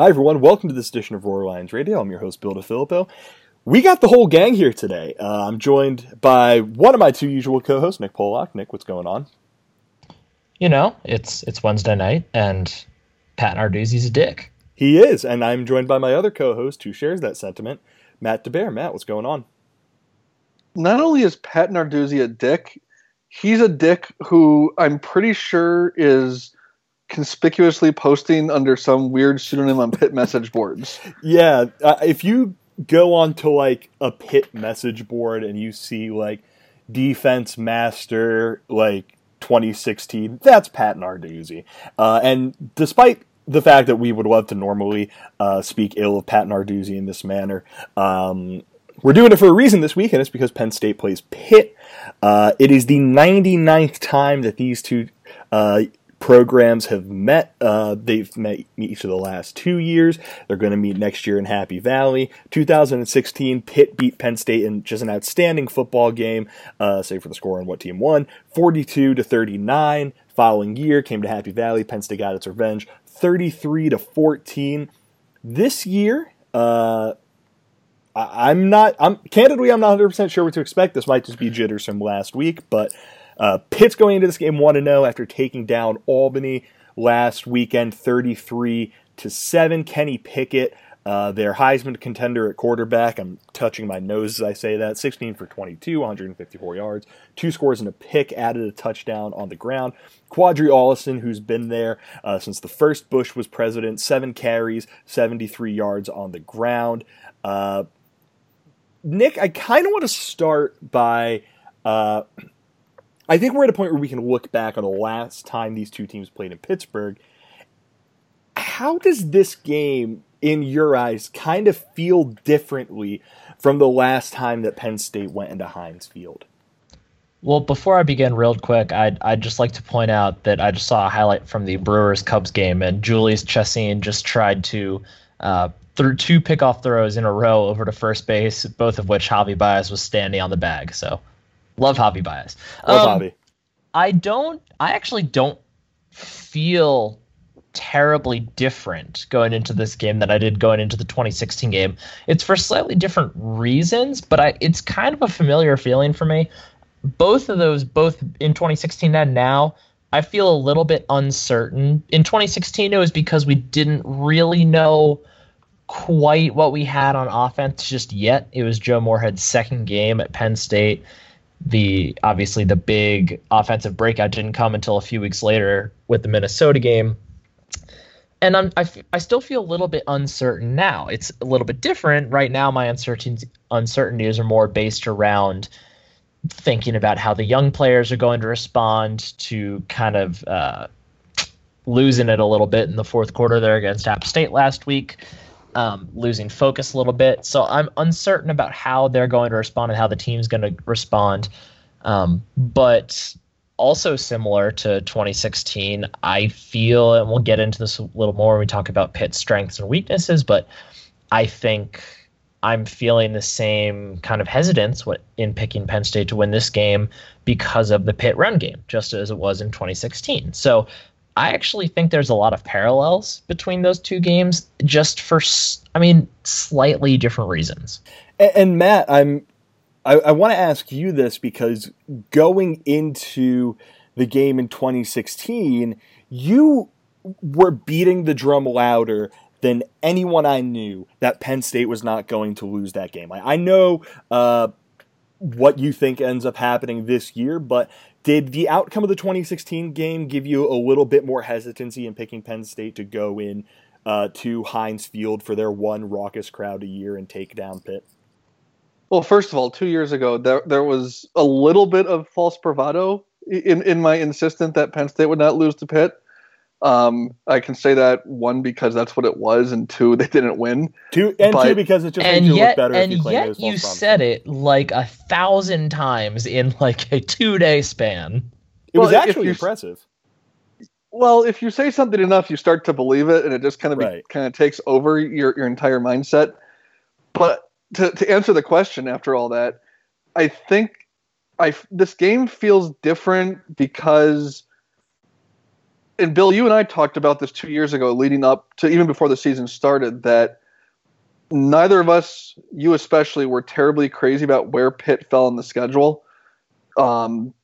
Hi, everyone. Welcome to this edition of Roar Lions Radio. I'm your host, Bill DeFilippo. We got the whole gang here today. Uh, I'm joined by one of my two usual co-hosts, Nick Pollock. Nick, what's going on? You know, it's it's Wednesday night, and Pat Narduzzi's a dick. He is, and I'm joined by my other co-host who shares that sentiment, Matt DeBear. Matt, what's going on? Not only is Pat Narduzzi a dick, he's a dick who I'm pretty sure is conspicuously posting under some weird pseudonym on Pitt message boards. Yeah, uh, if you go onto like a Pitt message board and you see like defense master like 2016, that's Pat Narduzzi. Uh, and despite the fact that we would love to normally uh, speak ill of Pat Narduzzi in this manner, um, we're doing it for a reason this week, and it's because Penn State plays Pitt. Uh, it is the 99th time that these two uh, programs have met. Uh, they've met each of the last two years. They're going to meet next year in Happy Valley. 2016, Pitt beat Penn State in just an outstanding football game, uh, save for the score on what team won, 42 to 39. Following year came to Happy Valley. Penn State got its revenge, 33 to 14. This year, uh, I, am not. I'm candidly, I'm not 100 percent sure what to expect. This might just be jitters from last week, but uh, Pitt's going into this game 1 0 after taking down Albany last weekend 33 to 7. Kenny Pickett, uh, their Heisman contender at quarterback. I'm touching my nose as I say that. 16 for 22, 154 yards, two scores and a pick, added a touchdown on the ground. Qadree Ollison, who's been there uh, since the first Bush was president, seven carries, 73 yards on the ground. Uh, Nick, I kind of want to start by uh, I think we're at a point where we can look back on the last time these two teams played in Pittsburgh. How does this game, in your eyes, kind of feel differently from the last time that Penn State went into Heinz Field? Well, before I begin, real quick, I'd, I'd just like to point out that I just saw a highlight from the Brewers Cubs game, and Jhoulys Chacin just tried to uh, threw two pickoff throws in a row over to first base, both of which Javi Baez was standing on the bag. So Love Javi Baez. Love um, Javi. I don't. I actually don't feel terribly different going into this game than I did going into the 2016 game. It's for slightly different reasons, but I it's kind of a familiar feeling for me. Both of those, both in 2016 and now, I feel a little bit uncertain. In 2016, it was because we didn't really know quite what we had on offense just yet. It was Joe Moorhead's second game at Penn State the obviously the big offensive breakout didn't come until a few weeks later with the Minnesota game. And I'm, I, f- I still feel a little bit uncertain now. It's a little bit different right now. My uncertainties are more based around thinking about how the young players are going to respond to kind of uh, losing it a little bit in the fourth quarter there against App State last week um, losing focus a little bit. So I'm uncertain about how they're going to respond and how the team's going to respond. Um, but also similar to 2016, I feel, and we'll get into this a little more when we talk about Pitt's strengths and weaknesses, but I think I'm feeling the same kind of hesitance in picking Penn State to win this game because of the Pitt run game, just as it was in 2016. So I actually think there's a lot of parallels between those two games, just for, I mean, slightly different reasons. And, and Matt, I'm, I, I want to ask you this because going into the game in 2016, you were beating the drum louder than anyone I knew that Penn State was not going to lose that game. I, I know uh, what you think ends up happening this year, but did the outcome of the 2016 game give you a little bit more hesitancy in picking Penn State to go in uh, to Heinz Field for their one raucous crowd a year and take down Pitt? Well, first of all, two years ago, there there was a little bit of false bravado in in my insistence that Penn State would not lose to Pitt. Um, I can say that one because that's what it was, and two they didn't win. Two and but, two because it just makes you look better. And you yet you said it like a thousand times in like a two day span. It well, was actually impressive. Well, if you say something enough, you start to believe it, and it just kind of right. kind of takes over your your entire mindset. But to to answer the question after all that, I think I this game feels different because and Bill, you and I talked about this two years ago, leading up to even before the season started, that neither of us, you especially, were terribly crazy about where Pitt fell in the schedule. Um,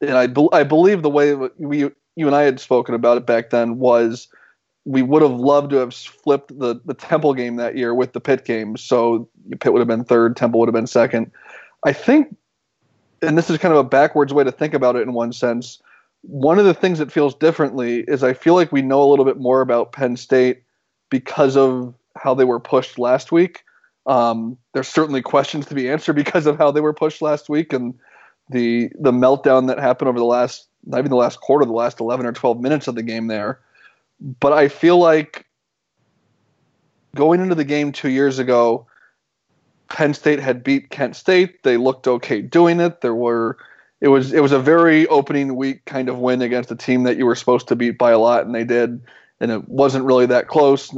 and I, be- I believe the way we, you and I had spoken about it back then was we would have loved to have flipped the, the Temple game that year with the Pitt game. So Pitt would have been third, Temple would have been second. I think, and this is kind of a backwards way to think about it in one sense one of the things that feels differently is I feel like we know a little bit more about Penn State because of how they were pushed last week. Um, there's certainly questions to be answered because of how they were pushed last week and the the meltdown that happened over the last not even the last quarter, the last 11 or 12 minutes of the game there. But I feel like going into the game two years ago, Penn State had beat Kent State. They looked okay doing it. There were it was it was a very opening week kind of win against a team that you were supposed to beat by a lot, and they did, and it wasn't really that close,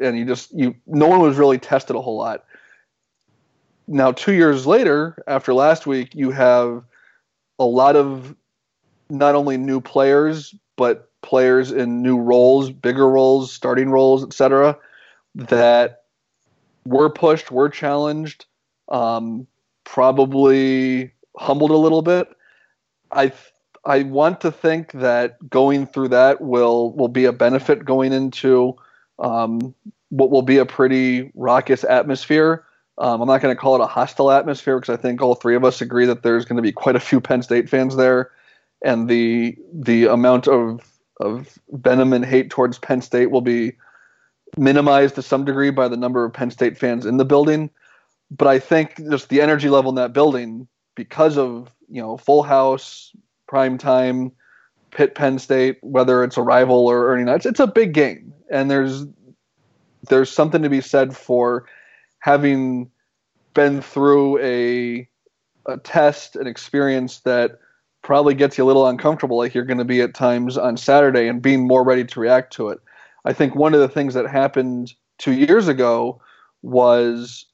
and you just you no one was really tested a whole lot. Now, two years later, after last week, you have a lot of not only new players but players in new roles, bigger roles, starting roles, etc. That were pushed, were challenged, um, probably humbled a little bit, I I want to think that going through that will will be a benefit going into um, what will be a pretty raucous atmosphere. Um, I'm not going to call it a hostile atmosphere because I think all three of us agree that there's going to be quite a few Penn State fans there, and the the amount of of venom and hate towards Penn State will be minimized to some degree by the number of Penn State fans in the building. But I think just the energy level in that building, because of you know, full house, prime time, Pitt Penn State, whether it's a rival or Ernie Nuts, it's a big game, and there's there's something to be said for having been through a a test, an experience that probably gets you a little uncomfortable, like you're going to be at times on Saturday, and being more ready to react to it. I think one of the things that happened two years ago was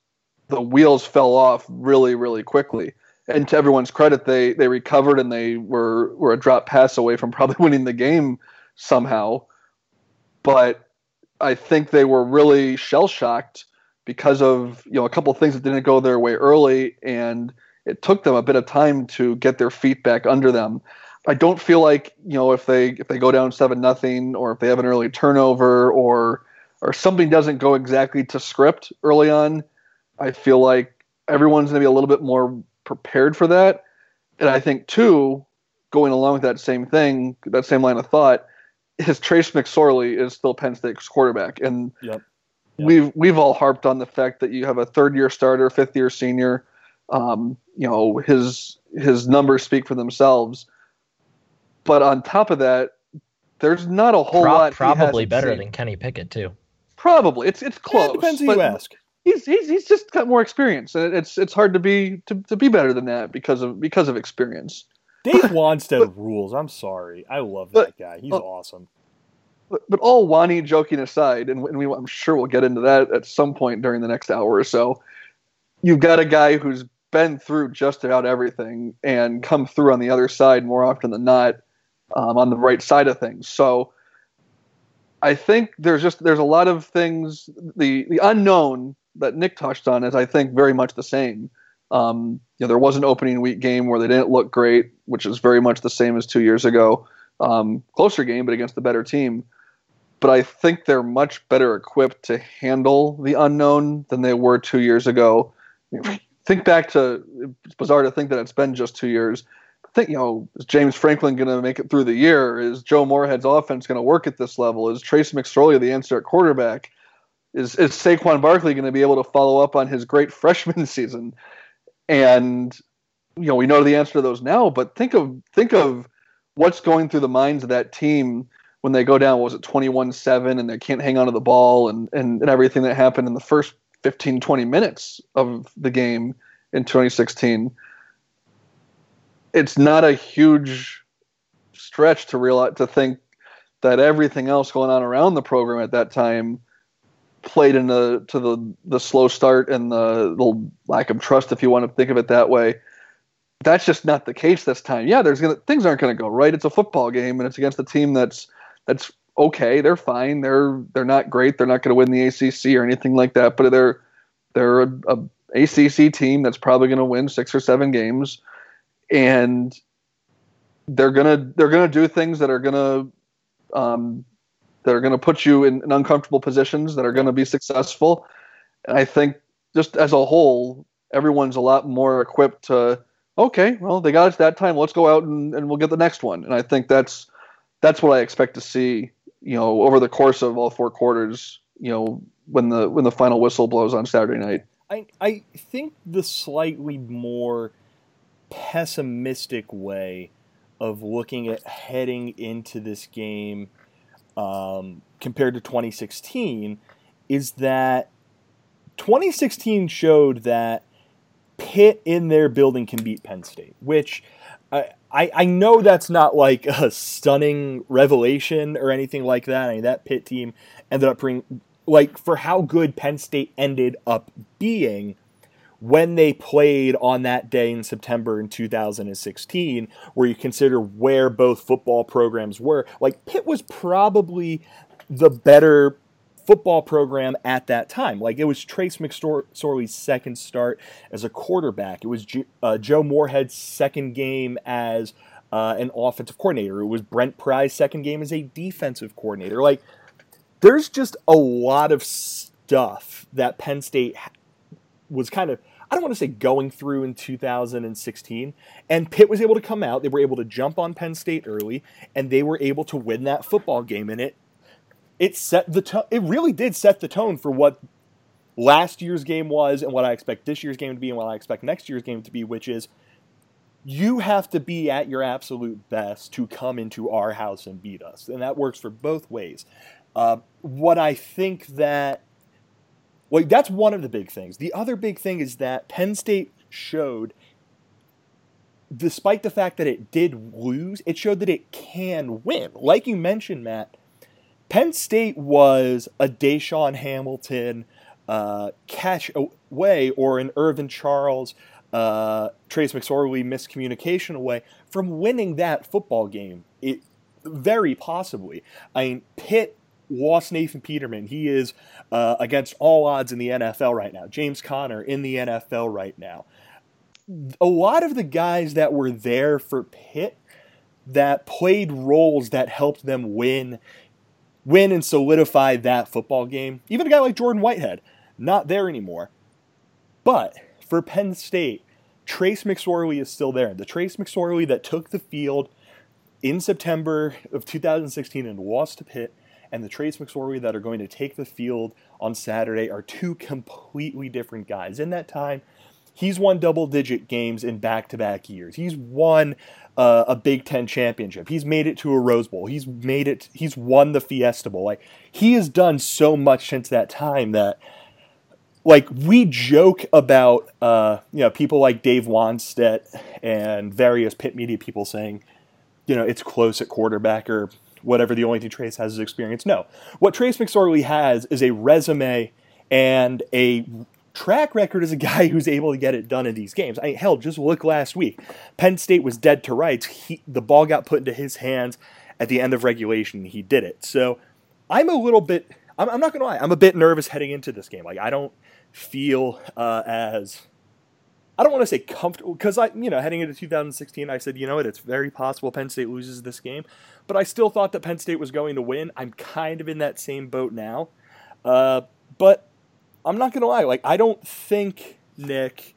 the wheels fell off really, really quickly and to everyone's credit, they they recovered and they were were a drop pass away from probably winning the game somehow. But I think they were really shell shocked because of you know a couple things that didn't go their way early, and it took them a bit of time to get their feet back under them. I don't feel like you know if they if they go down seven nothing or if they have an early turnover or or something doesn't go exactly to script early on, I feel like everyone's going to be a little bit more prepared for that. And I think too, going along with that same thing, that same line of thought, is Trace McSorley is still Penn State's quarterback, and yep. Yep. we've we've all harped on the fact that you have a third year starter, fifth year senior. Um, you know his his numbers speak for themselves, but on top of that, there's not a whole Pro- lot. Probably better seen. than Kenny Pickett too. Probably it's it's close. Yeah, depends who you ask he's, he's he's just got more experience, and it's it's hard to be to, to be better than that because of because of experience. Dave Wannstedt rules. I'm sorry, I love that but, guy. He's uh, awesome. But, but all Wani joking aside, and, and we, I'm sure we'll get into that at some point during the next hour or so. You've got a guy who's been through just about everything and come through on the other side more often than not, um, on the right side of things. So I think there's just there's a lot of things the the unknown that Nick touched on is I think very much the same. Um, you know, there was an opening week game where they didn't look great, which is very much the same as two years ago. Um, closer game, but against the better team. But I think they're much better equipped to handle the unknown than they were two years ago. Think back to it's bizarre to think that it's been just two years. think you know is James Franklin going to make it through the year? Is Joe Moorhead's offense going to work at this level? Is Trace McSorley the answer at quarterback? Is is Saquon Barkley going to be able to follow up on his great freshman season? And you know, we know the answer to those now, but think of think of what's going through the minds of that team when they go down. Was it 21-7 and they can't hang on to the ball and, and, and everything that happened in the first 15, 20 minutes of the game in 2016? It's not a huge stretch to realize to think that everything else going on around the program at that time – played into to the the slow start and the, the lack of trust, if you want to think of it that way. That's just not the case this time. Yeah, there's gonna things aren't gonna go right. It's a football game and it's against a team that's that's okay. They're fine. They're they're not great. They're not going to win the ACC or anything like that. But they're they're a, a ACC team that's probably going to win six or seven games, and they're gonna they're gonna do things that are gonna um, that are gonna put you in, in uncomfortable positions that are gonna be successful. And I think just as a whole, everyone's a lot more equipped to okay, well they got us that time. Let's go out and, and we'll get the next one. And I think that's that's what I expect to see. You know, over the course of all four quarters. You know, when the when the final whistle blows on Saturday night. I I think the slightly more pessimistic way of looking at heading into this game um, compared to 2016 is that 2016 showed that Pitt in their building can beat Penn State, which I, I, I know that's not like a stunning revelation or anything like that. I mean, that Pitt team ended up bringing, like, for how good Penn State ended up being when they played on that day in September in 2016, where you consider where both football programs were, like Pitt was probably the better football program at that time. Like it was Trace McSorley's second start as a quarterback. It was uh, Joe Moorhead's second game as uh, an offensive coordinator. It was Brent Pry's second game as a defensive coordinator. Like there's just a lot of stuff that Penn State was kind of I don't want to say going through in 2016. And Pitt was able to come out. They were able to jump on Penn State early, and they were able to win that football game. And it it set the tone. It really did set the tone for what last year's game was, and what I expect this year's game to be, and what I expect next year's game to be, which is you have to be at your absolute best to come into our house and beat us, and that works for both ways. Uh, what I think that well, that's one of the big things. The other big thing is that Penn State showed, despite the fact that it did lose, it showed that it can win. Like you mentioned, Matt, Penn State was a DaeSean Hamilton uh, catch away or an Irvin Charles, uh, Trace McSorley miscommunication away from winning that football game. It very possibly. I mean, Pitt lost Nathan Peterman. He is uh, against all odds in the NFL right now. James Conner in the NFL right now. A lot of the guys that were there for Pitt that played roles that helped them win, win and solidify that football game. Even a guy like Jordan Whitehead, not there anymore. But for Penn State, Trace McSorley is still there. The Trace McSorley that took the field in September of 2016 and lost to Pitt and the Trace McSorley that are going to take the field on Saturday are two completely different guys. In that time, he's won double digit games in back to back years. He's won uh, a Big Ten championship. He's made it to a Rose Bowl. He's made it. He's won the Fiesta Bowl. Like he has done so much since that time that. Like we joke about, uh, you know, people like Dave Wannstedt and various Pitt media people saying, you know, it's close at quarterback or whatever the only thing Trace has is experience. No. What Trace McSorley has is a resume and a track record as a guy who's able to get it done in these games. I hell, just look last week. Penn State was dead to rights. He, the ball got put into his hands at the end of regulation. He did it. So I'm a little bit. I'm, I'm not gonna lie. I'm a bit nervous heading into this game. Like I don't feel uh, as I don't want to say comfortable because I, you know, heading into 2016, I said, you know what, it's very possible Penn State loses this game, but I still thought that Penn State was going to win. I'm kind of in that same boat now, uh, but I'm not going to lie. Like, I don't think Nick,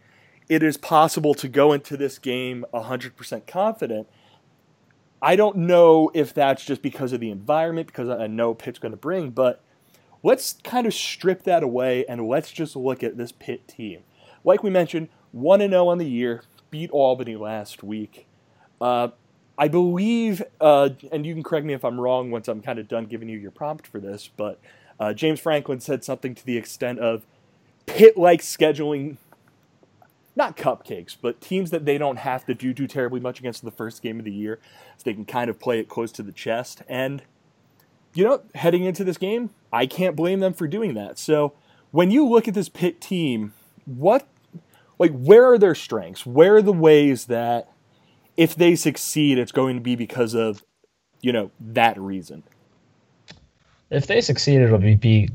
it is possible to go into this game 100% confident. I don't know if that's just because of the environment, because I know Pitt's going to bring, but let's kind of strip that away and let's just look at this Pitt team. Like we mentioned, 1 0 on the year, beat Albany last week. Uh, I believe, uh, and you can correct me if I'm wrong once I'm kind of done giving you your prompt for this, but uh, James Franklin said something to the extent of Pitt like scheduling, not cupcakes, but teams that they don't have to do too terribly much against the first game of the year, so they can kind of play it close to the chest. And, you know, heading into this game, I can't blame them for doing that. So when you look at this Pitt team, what like where are their strengths? Where are the ways that if they succeed, it's going to be because of you know that reason? if they succeed, it'll be, be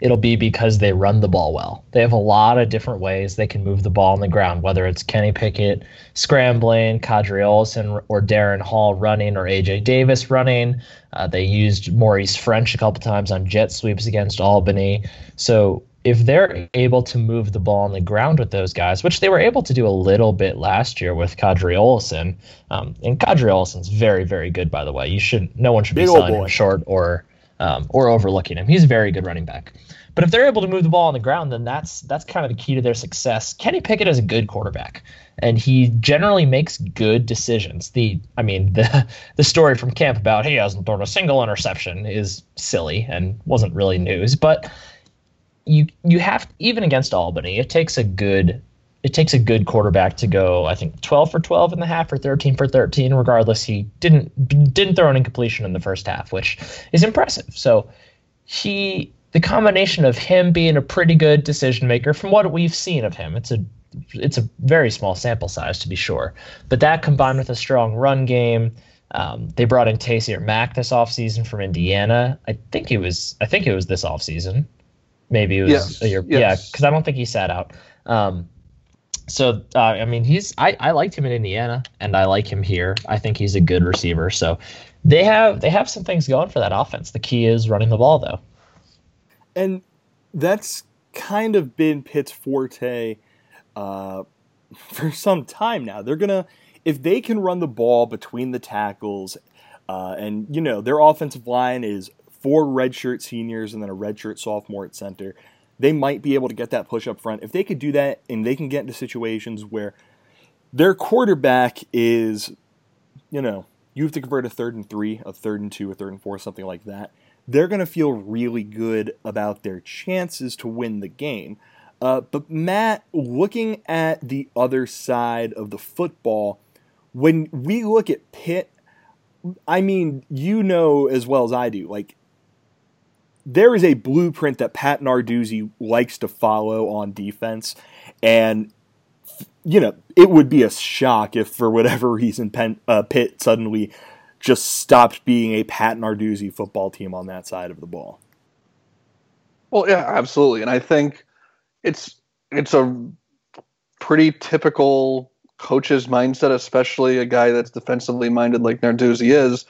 it'll be because they run the ball well. They have a lot of different ways they can move the ball on the ground, whether it's Kenny Pickett scrambling, Qadree Ollison or Darrin Hall running, or AJ Davis running. Uh, they used Maurice Ffrench a couple times on jet sweeps against Albany. So if they're able to move the ball on the ground with those guys, which they were able to do a little bit last year with Qadree Ollison, um, and Qadree Ollison's very, very good, by the way. You should no one should Big be selling him short or um, or overlooking him. He's a very good running back. But if they're able to move the ball on the ground, then that's that's kind of the key to their success. Kenny Pickett is a good quarterback, and he generally makes good decisions. The I mean the the story from camp about he hasn't thrown a single interception is silly and wasn't really news. But you you have even against Albany, it takes a good it takes a good quarterback to go, I think, 12 for 12 in the half or 13 for 13. Regardless, he didn't didn't throw an incompletion in the first half, which is impressive. So he, the combination of him being a pretty good decision maker from what we've seen of him, it's a it's a very small sample size to be sure, but that combined with a strong run game. Um, they brought in Taysir Mack this offseason from Indiana. I think it was I think it was this offseason. Maybe it was yes. a year. Yes. Yeah, because I don't think he sat out. Um, so uh, I mean, he's I, I liked him in Indiana, and I like him here. I think he's a good receiver. So they have they have some things going for that offense. The key is running the ball, though. And that's kind of been Pitt's forte uh, for some time now. They're gonna if they can run the ball between the tackles, uh, and you know their offensive line is four redshirt seniors and then a redshirt sophomore at center they might be able to get that push up front. If they could do that and they can get into situations where their quarterback is, you know, you have to convert a third and three, a third and two, a third and four, something like that, they're going to feel really good about their chances to win the game. Uh, but Matt, looking at the other side of the football, when we look at Pitt, I mean, you know as well as I do, like there is a blueprint that Pat Narduzzi likes to follow on defense, and you know it would be a shock if for whatever reason Penn, uh, Pitt suddenly just stopped being a Pat Narduzzi football team on that side of the ball. Well, yeah, absolutely, and I think it's it's a pretty typical coach's mindset, especially a guy that's defensively minded like Narduzzi is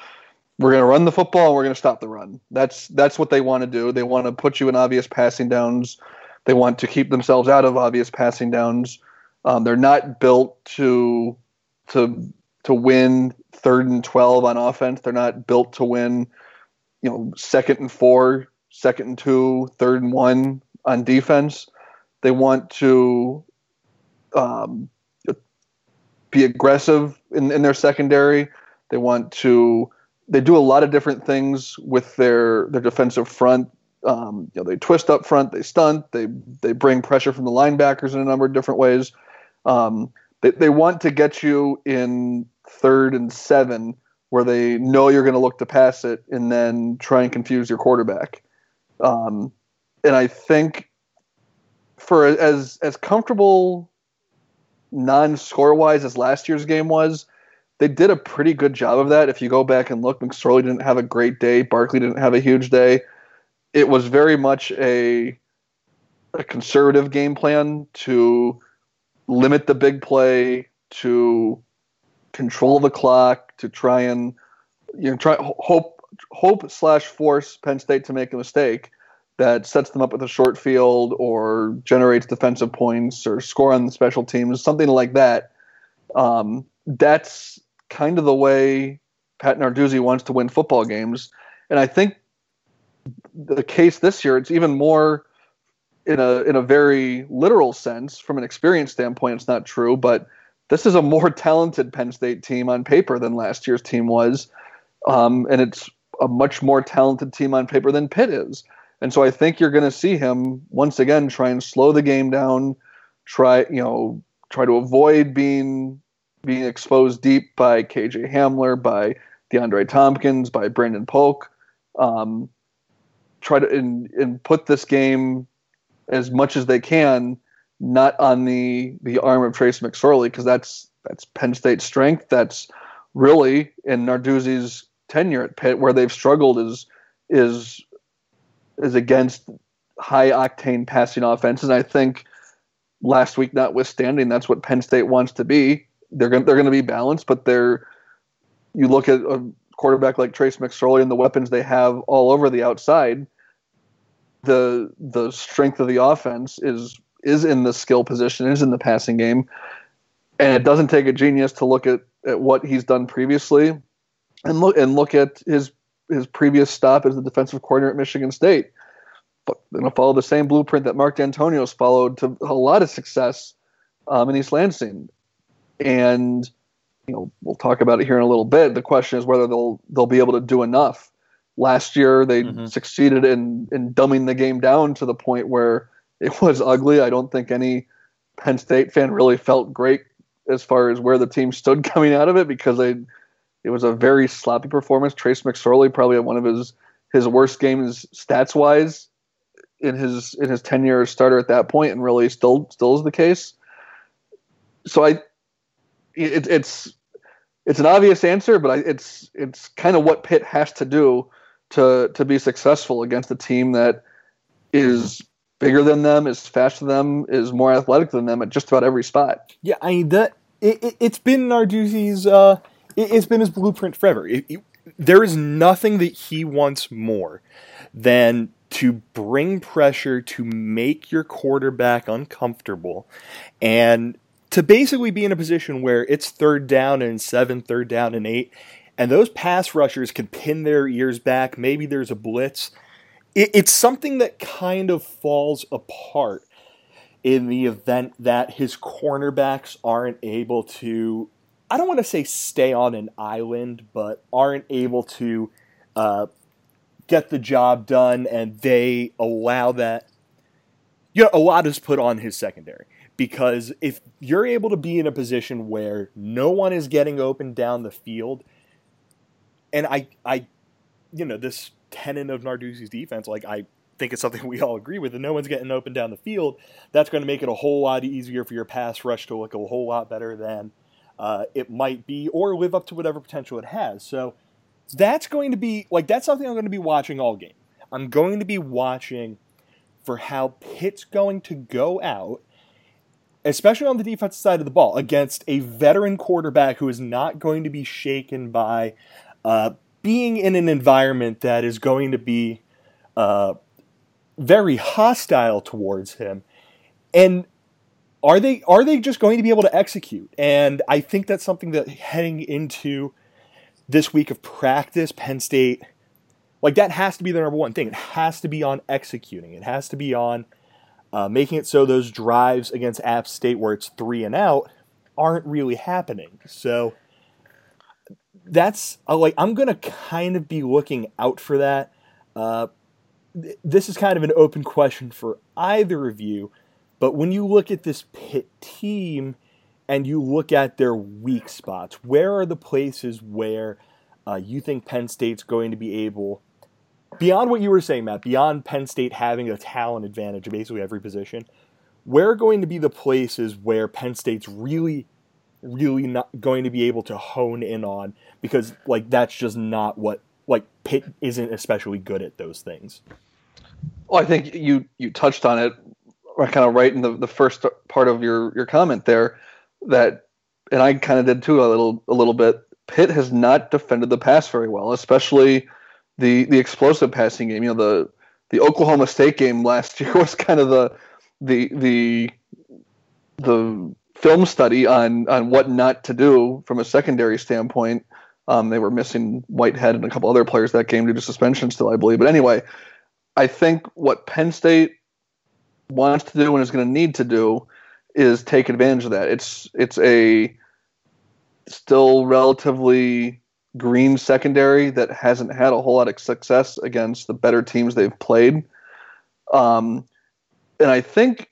we're going to run the football and we're going to stop the run. That's that's what they want to do. They want to put you in obvious passing downs. They want to keep themselves out of obvious passing downs. Um, they're not built to to to win third and twelve on offense. They're not built to win, you know, second and four, second and two, third and one on defense. They want to um, be aggressive in, in their secondary. They want to they do a lot of different things with their their defensive front. Um, you know, they twist up front, they stunt, they they bring pressure from the linebackers in a number of different ways. Um, they they want to get you in third and seven, where they know you're going to look to pass it, and then try and confuse your quarterback. Um, and I think for as as comfortable non-score wise as last year's game was, they did a pretty good job of that. If you go back and look, McSorley didn't have a great day. Barkley didn't have a huge day. It was very much a a conservative game plan to limit the big play, to control the clock, to try and you know try hope hope slash force Penn State to make a mistake that sets them up with a short field or generates defensive points or score on the special teams, something like that. Um, that's kind of the way Pat Narduzzi wants to win football games. And I think the case this year, it's even more in a in a very literal sense. From an experience standpoint, it's not true, but this is a more talented Penn State team on paper than last year's team was, um, and it's a much more talented team on paper than Pitt is. And so I think you're going to see him once again try and slow the game down, try you know try to avoid being being exposed deep by KJ Hamler, by DeAndre Thompkins, by Brandon Polk. Um, try to and, and put this game as much as they can not on the the arm of Trace McSorley because that's that's Penn State's strength. That's really in Narduzzi's tenure at Pitt where they've struggled is is is against high octane passing offenses. And I think last week notwithstanding, that's what Penn State wants to be. They're going they're going to be balanced, but they're you look at a quarterback like Trace McSorley and the weapons they have all over the outside. The the strength of the offense is is in the skill position, is in the passing game, and it doesn't take a genius to look at, at what he's done previously, and look and look at his his previous stop as the defensive coordinator at Michigan State. But going to follow the same blueprint that Mark Dantonio's followed to a lot of success um, in East Lansing, and you know we'll talk about it here in a little bit. The question is whether they'll they'll be able to do enough. Last year they mm-hmm. succeeded in in dumbing the game down to the point where it was ugly. I don't think any Penn State fan really felt great as far as where the team stood coming out of it because they it was a very sloppy performance. Trace McSorley probably had one of his his worst games stats wise in his in his tenure as starter at that point, and really still still is the case. So I, it, it's it's an obvious answer, but I, it's it's kind of what Pitt has to do to to be successful against a team that is bigger than them, is faster than them, is more athletic than them at just about every spot. Yeah, I mean that it, it, has been Narduzzi's uh, it, has been his blueprint forever. It, there is nothing that he wants more than to bring pressure to make your quarterback uncomfortable and to basically be in a position where it's third down and seven, third down and eight, and those pass rushers can pin their ears back. Maybe there's a blitz it, it's something that kind of falls apart in the event that his cornerbacks aren't able to I don't want to say stay on an island, but aren't able to uh, get the job done, and they allow that. You know, a lot is put on his secondary because if you're able to be in a position where no one is getting open down the field, and I, I, you know, this tenet of Narduzzi's defense. Like I think it's something we all agree with, and no one's getting open down the field. That's going to make it a whole lot easier for your pass rush to look a whole lot better than uh, it might be, or live up to whatever potential it has. So that's going to be like that's something I'm going to be watching all game. I'm going to be watching for how Pitt's going to go out, especially on the defensive side of the ball, against a veteran quarterback who is not going to be shaken by uh, being in an environment that is going to be uh, very hostile towards him, and are they are they just going to be able to execute? And I think that's something that heading into this week of practice, Penn State, like that has to be the number one thing. It has to be on executing. It has to be on uh, making it so those drives against App State, where it's three and out, aren't really happening. So that's uh, like I'm gonna kind of be looking out for that. Uh, th- this is kind of an open question for either of you, but when you look at this Pitt team and you look at their weak spots, where are the places where uh, you think Penn State's going to be able, beyond what you were saying, Matt, beyond Penn State having a talent advantage in basically every position, where are going to be the places where Penn State's really really not going to be able to hone in on because like that's just not what like Pitt isn't especially good at those things. Well, I think you you touched on it kind of right in the, the first part of your your comment there that and I kind of did too a little a little bit. Pitt has not defended the pass very well, especially the the explosive passing game. You know the the Oklahoma State game last year was kind of the the the the film study on on what not to do from a secondary standpoint. Um, they were missing Whitehead and a couple other players that game due to suspension still, I believe. But anyway, I think what Penn State wants to do and is going to need to do is take advantage of that. It's it's a still relatively green secondary that hasn't had a whole lot of success against the better teams they've played. Um, and I think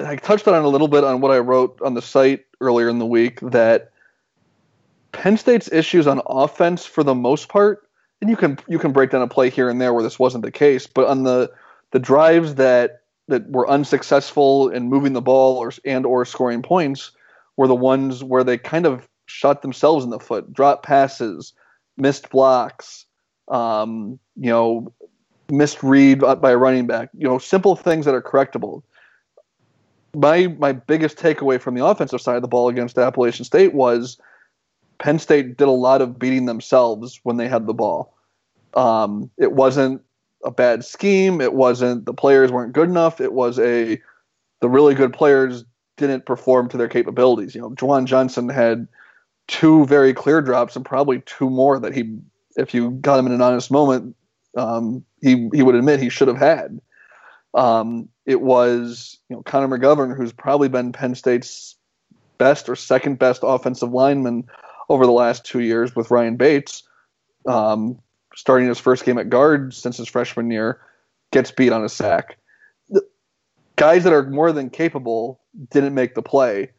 I touched on a little bit on what I wrote on the site earlier in the week that Penn State's issues on offense for the most part, and you can you can break down a play here and there where this wasn't the case, but on the the drives that that were unsuccessful in moving the ball or and or scoring points were the ones where they kind of shot themselves in the foot, drop passes, missed blocks, um, you know, misread by a running back. You know, simple things that are correctable. My my biggest takeaway from the offensive side of the ball against Appalachian State was Penn State did a lot of beating themselves when they had the ball. Um, it wasn't a bad scheme. It wasn't the players weren't good enough. It was a the really good players didn't perform to their capabilities. You know, Juwan Johnson had two very clear drops and probably two more that he, if you got him in an honest moment, um, he he would admit he should have had. Um, it was you know Connor McGovern, who's probably been Penn State's best or second best offensive lineman over the last two years with Ryan Bates, um, starting his first game at guard since his freshman year, gets beat on a sack. The guys that are more than capable didn't make the play.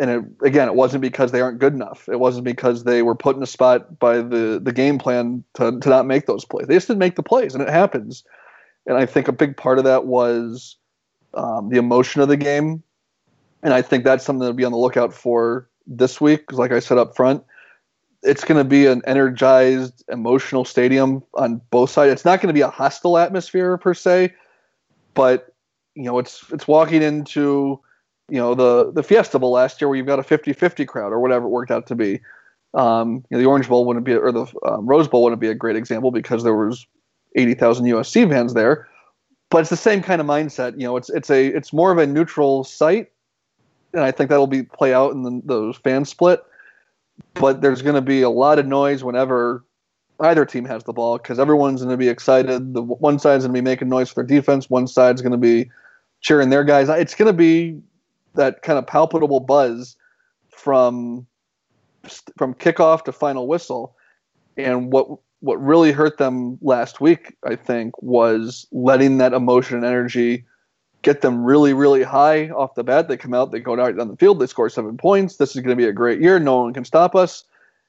And it, again, it wasn't because they aren't good enough. It wasn't because they were put in a spot by the, the game plan to, to not make those plays. They just didn't make the plays, and it happens. And I think a big part of that was um, the emotion of the game. And I think that's something to be on the lookout for this week. Because, like I said up front, it's going to be an energized, emotional stadium on both sides. It's not going to be a hostile atmosphere per se, but you know, it's it's walking into you know the the Fiesta Bowl last year where you've got a 50-50 crowd or whatever it worked out to be. Um, you know, the Orange Bowl wouldn't be or the um, Rose Bowl wouldn't be a great example because there was eighty thousand USC fans there, but it's the same kind of mindset. You know, it's it's a it's more of a neutral site, and I think that'll be play out in the, the fan split but there's going to be a lot of noise whenever either team has the ball because everyone's going to be excited. The one side's going to be making noise for their defense. One side's going to be cheering their guys. It's going to be that kind of palpable buzz from from kickoff to final whistle. And what what really hurt them last week, I think, was letting that emotion and energy get them really, really high off the bat. They come out, they go out on the field, they score seven points. This is going to be a great year. No one can stop us.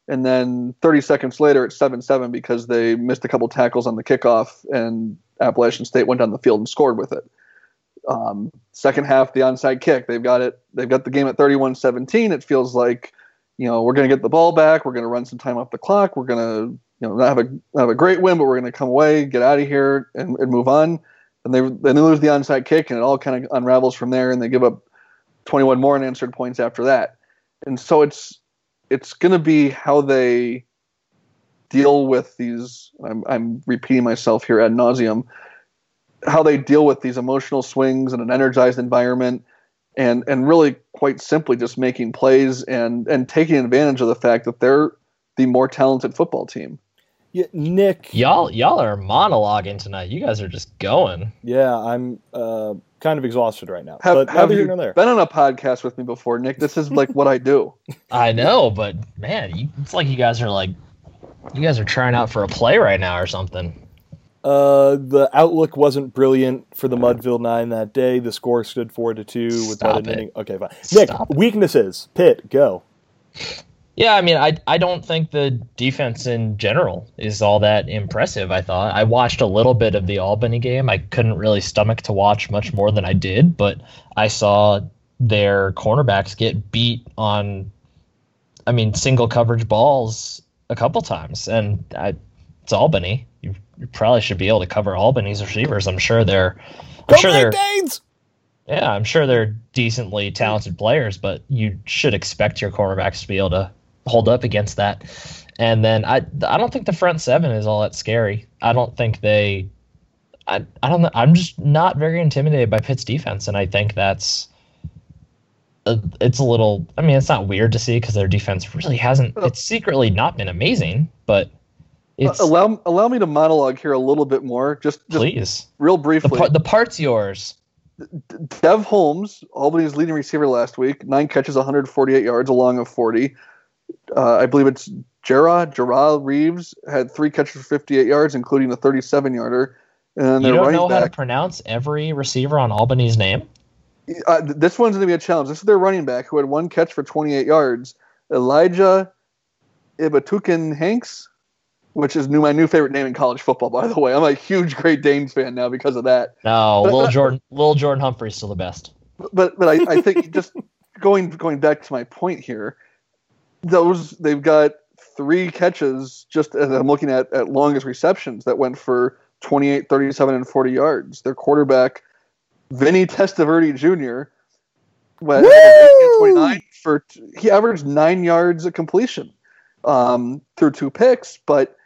And then 30 seconds later, it's 7 7 because they missed a couple tackles on the kickoff, and Appalachian State went down the field and scored with it. Um, second half, the onside kick, they've got it. They've got the game at 31 17. It feels like, you know, we're going to get the ball back. We're going to run some time off the clock. We're going to, you know, not have a, not have a great win, but we're going to come away, get out of here, and, and move on and they then they lose the onside kick, and it all kind of unravels from there, and they give up 21 more unanswered points after that. And so it's it's going to be how they deal with these. I'm, I'm repeating myself here ad nauseum. How they deal with these emotional swings in an energized environment, and and really quite simply just making plays and and taking advantage of the fact that they're the more talented football team. Yeah, Nick. Y'all, y'all are monologuing tonight. You guys are just going. Yeah, I'm uh, kind of exhausted right now. Have, but have you there. been on a podcast with me before, Nick? This is like what I do. I know, but man, you, it's like you guys are like, you guys are trying out for a play right now or something. Uh, the outlook wasn't brilliant for the Mudville Nine that day. The score stood four to two with Stop inning. Okay, fine. Stop Nick, weaknesses. Pitt, go. Yeah, I mean, I I don't think the defense in general is all that impressive. I thought I watched a little bit of the Albany game. I couldn't really stomach to watch much more than I did, but I saw their cornerbacks get beat on, I mean, single coverage balls a couple times, and I, it's Albany. You, you probably should be able to cover Albany's receivers. I'm sure they're. I'm Go sure they're. Danes! Yeah, I'm sure they're decently talented players, but you should expect your cornerbacks to be able to hold up against that. And then I I don't think the front seven is all that scary. I don't think they. I I don't know. I'm just not very intimidated by Pitt's defense, and I think that's. A, it's a little. I mean, it's not weird to see because their defense really hasn't. It's secretly not been amazing, but it's. Uh, allow allow me to monologue here a little bit more, just, just please, real the, briefly. par- the part's yours. Dev Holmes, Albany's leading receiver last week, nine catches, 148 yards, along of 40 uh, I believe it's Gerard Gerard Reeves had three catches for 58 yards, including a 37 yarder. And You don't running know how to back, pronounce every receiver on Albany's name. uh, this one's going to be a challenge. This is their running back who had one catch for 28 yards. Elijah Ibitokun-Hanks, which is new, my new favorite name in college football, by the way. I'm a huge Great Danes fan now because of that. No, Lil Jordan, Lil Jordan Humphrey's still the best. but but I, I think just going going back to my point here, those they've got three catches just as I'm looking at at longest receptions that went for 28, 37, and 40 yards. Their quarterback, Vinny Testaverde Jr., went 29 for he averaged nine yards of completion um, through two picks, but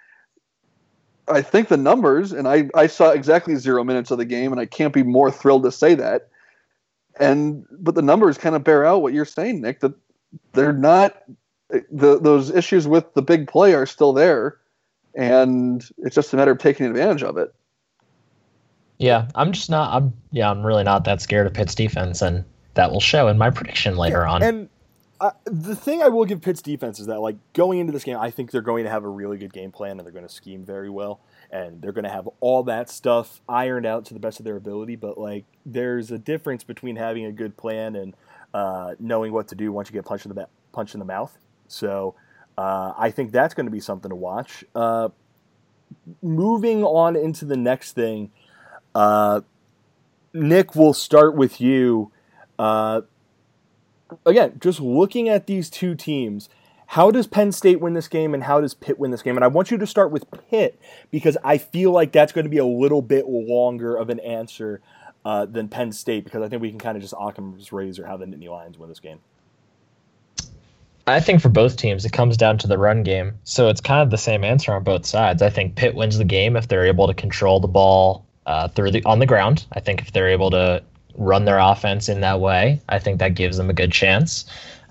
I think the numbers, and I, I saw exactly zero minutes of the game, and I can't be more thrilled to say that. And but the numbers kind of bear out what you're saying, Nick. That they're not the those issues with the big play are still there, and it's just a matter of taking advantage of it. Yeah, I'm just not. I'm yeah, I'm really not that scared of Pitt's defense, and that will show in my prediction later yeah, on. And uh, the thing I will give Pitt's defense is that, like, going into this game, I think they're going to have a really good game plan and they're going to scheme very well. And they're going to have all that stuff ironed out to the best of their ability. But, like, there's a difference between having a good plan and uh, knowing what to do once you get punched in the, punched in the mouth. So uh, I think that's going to be something to watch. Uh, moving on into the next thing, uh, Nick, we'll start with you. Again, just looking at these two teams, how does Penn State win this game and how does Pitt win this game? And I want you to start with Pitt because I feel like that's going to be a little bit longer of an answer uh, than Penn State because I think we can kind of just Occam's razor how the Nittany Lions win this game. I think for both teams, it comes down to the run game. So it's kind of the same answer on both sides. I think Pitt wins the game if they're able to control the ball uh, through the on the ground. I think if they're able to run their offense in that way, I think that gives them a good chance.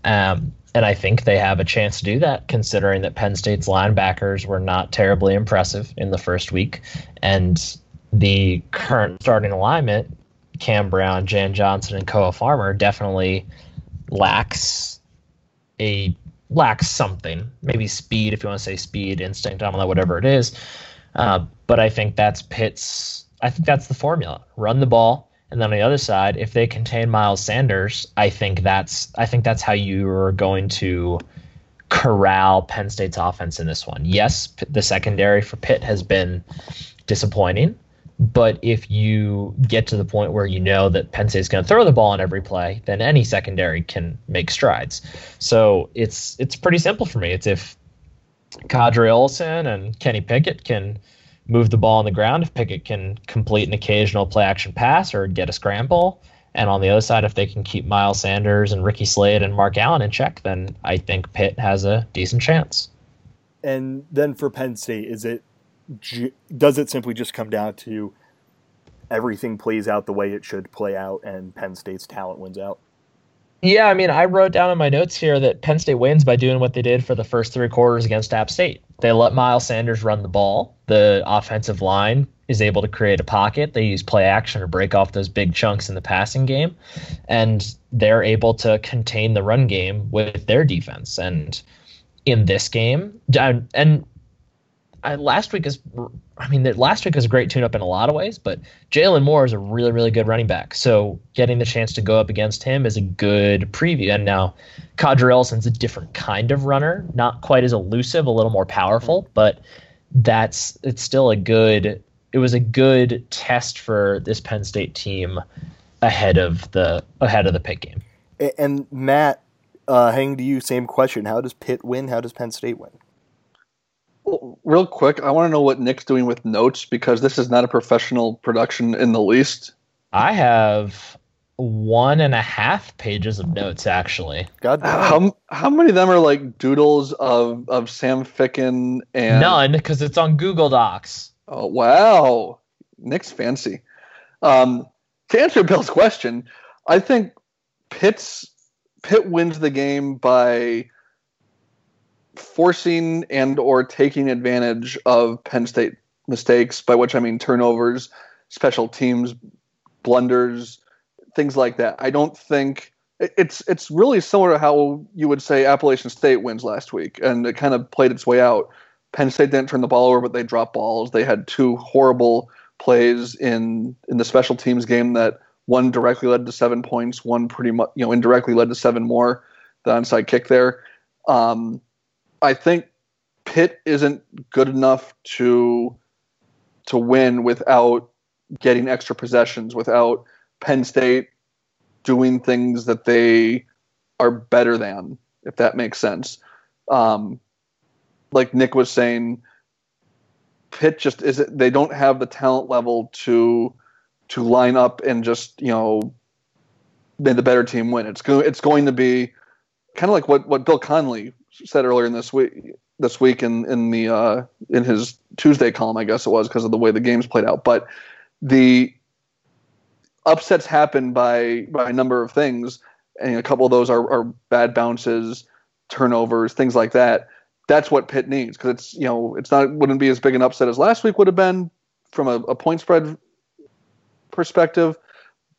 Um, and I think they have a chance to do that, considering that Penn State's linebackers were not terribly impressive in the first week. And the current starting alignment, Cam Brown, Jan Johnson, and Koa Farmer, definitely lacks a lacks something. Maybe speed, if you want to say speed, instinct, I don't know, whatever it is. Uh, but I think that's Pitt's. I think that's the formula. Run the ball, and then on the other side, if they contain Miles Sanders, I think that's I think that's how you are going to corral Penn State's offense in this one. Yes, the secondary for Pitt has been disappointing, but if you get to the point where you know that Penn State's going to throw the ball on every play, then any secondary can make strides. So it's it's pretty simple for me. It's if Qadree Ollison and Kenny Pickett can move the ball on the ground, if Pickett can complete an occasional play action pass or get a scramble, and on the other side, if they can keep Miles Sanders and Ricky Slade and Mark Allen in check, then I think Pitt has a decent chance. And then for Penn State, is it does it simply just come down to everything plays out the way it should play out, and Penn State's talent wins out? Yeah, I mean, I wrote down in my notes here that Penn State wins by doing what they did for the first three quarters against App State. They let Miles Sanders run the ball. The offensive line is able to create a pocket. They use play action to break off those big chunks in the passing game, and they're able to contain the run game with their defense. And in this game, and I, last week is, I mean, last week was a great tune-up in a lot of ways, but Jalin Moore is a really, really good running back. So getting the chance to go up against him is a good preview. And now, Qadree Ollison's a different kind of runner, not quite as elusive, a little more powerful, but that's it's still a good. It was a good test for this Penn State team ahead of the ahead of the Pitt game. And Matt, uh, hang to you, same question: How does Pitt win? How does Penn State win? Well, real quick, I want to know what Nick's doing with notes because this is not a professional production in the least. I have one and a half pages of notes actually. God, how how many of them are like doodles of of Sam Ficken and none because it's on Google Docs. Oh wow, Nick's fancy. Um, to answer Bill's question, I think Pitt's Pitt wins the game by forcing and or taking advantage of Penn State mistakes, by which I mean turnovers, special teams blunders, things like that. I don't think it's it's really similar to how you would say Appalachian State wins last week, and it kind of played its way out. Penn State didn't turn the ball over, but they dropped balls. They had two horrible plays in in the special teams game that one directly led to seven points, one pretty much you know indirectly led to seven more. The onside kick there. Um, I think Pitt isn't good enough to to win without getting extra possessions, without Penn State doing things that they are better than, if that makes sense. Um, like Nick was saying, Pitt just is they don't have the talent level to to line up and just you know make the better team win. It's going it's going to be kind of like what what Bill Connelly said earlier in this week this week in in the uh, in his Tuesday column, I guess it was because of the way the games played out. But the upsets happen by by a number of things, and a couple of those are, are bad bounces, turnovers, things like that. That's what Pitt needs because it's you know it's not wouldn't be as big an upset as last week would have been from a, a point spread perspective,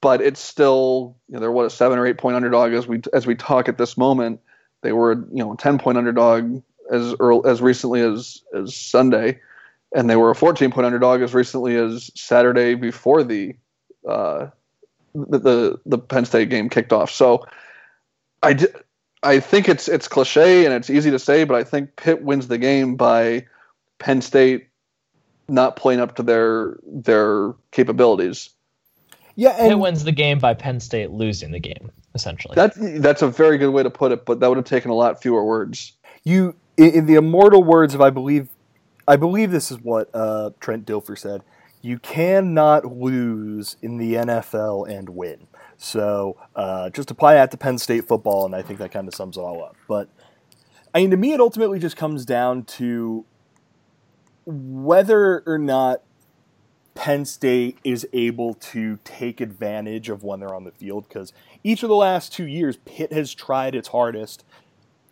but it's still you know they're what a seven or eight point underdog as we as we talk at this moment. They were you know a ten point underdog as early, as recently as as Sunday, and they were a 14 point underdog as recently as Saturday before the uh, the, the, the Penn State game kicked off. So I I think it's it's cliche and it's easy to say, but I think Pitt wins the game by Penn State not playing up to their their capabilities. Yeah, and Pitt wins the game by Penn State losing the game. Essentially, that's that's a very good way to put it, but that would have taken a lot fewer words. You, in the immortal words of I believe, I believe this is what uh, Trent Dilfer said you cannot lose in the NFL and win. So uh, just apply that to Penn State football, and I think that kind of sums it all up. But I mean, to me, it ultimately just comes down to whether or not Penn State is able to take advantage of when they're on the field. Because each of the last two years, Pitt has tried its hardest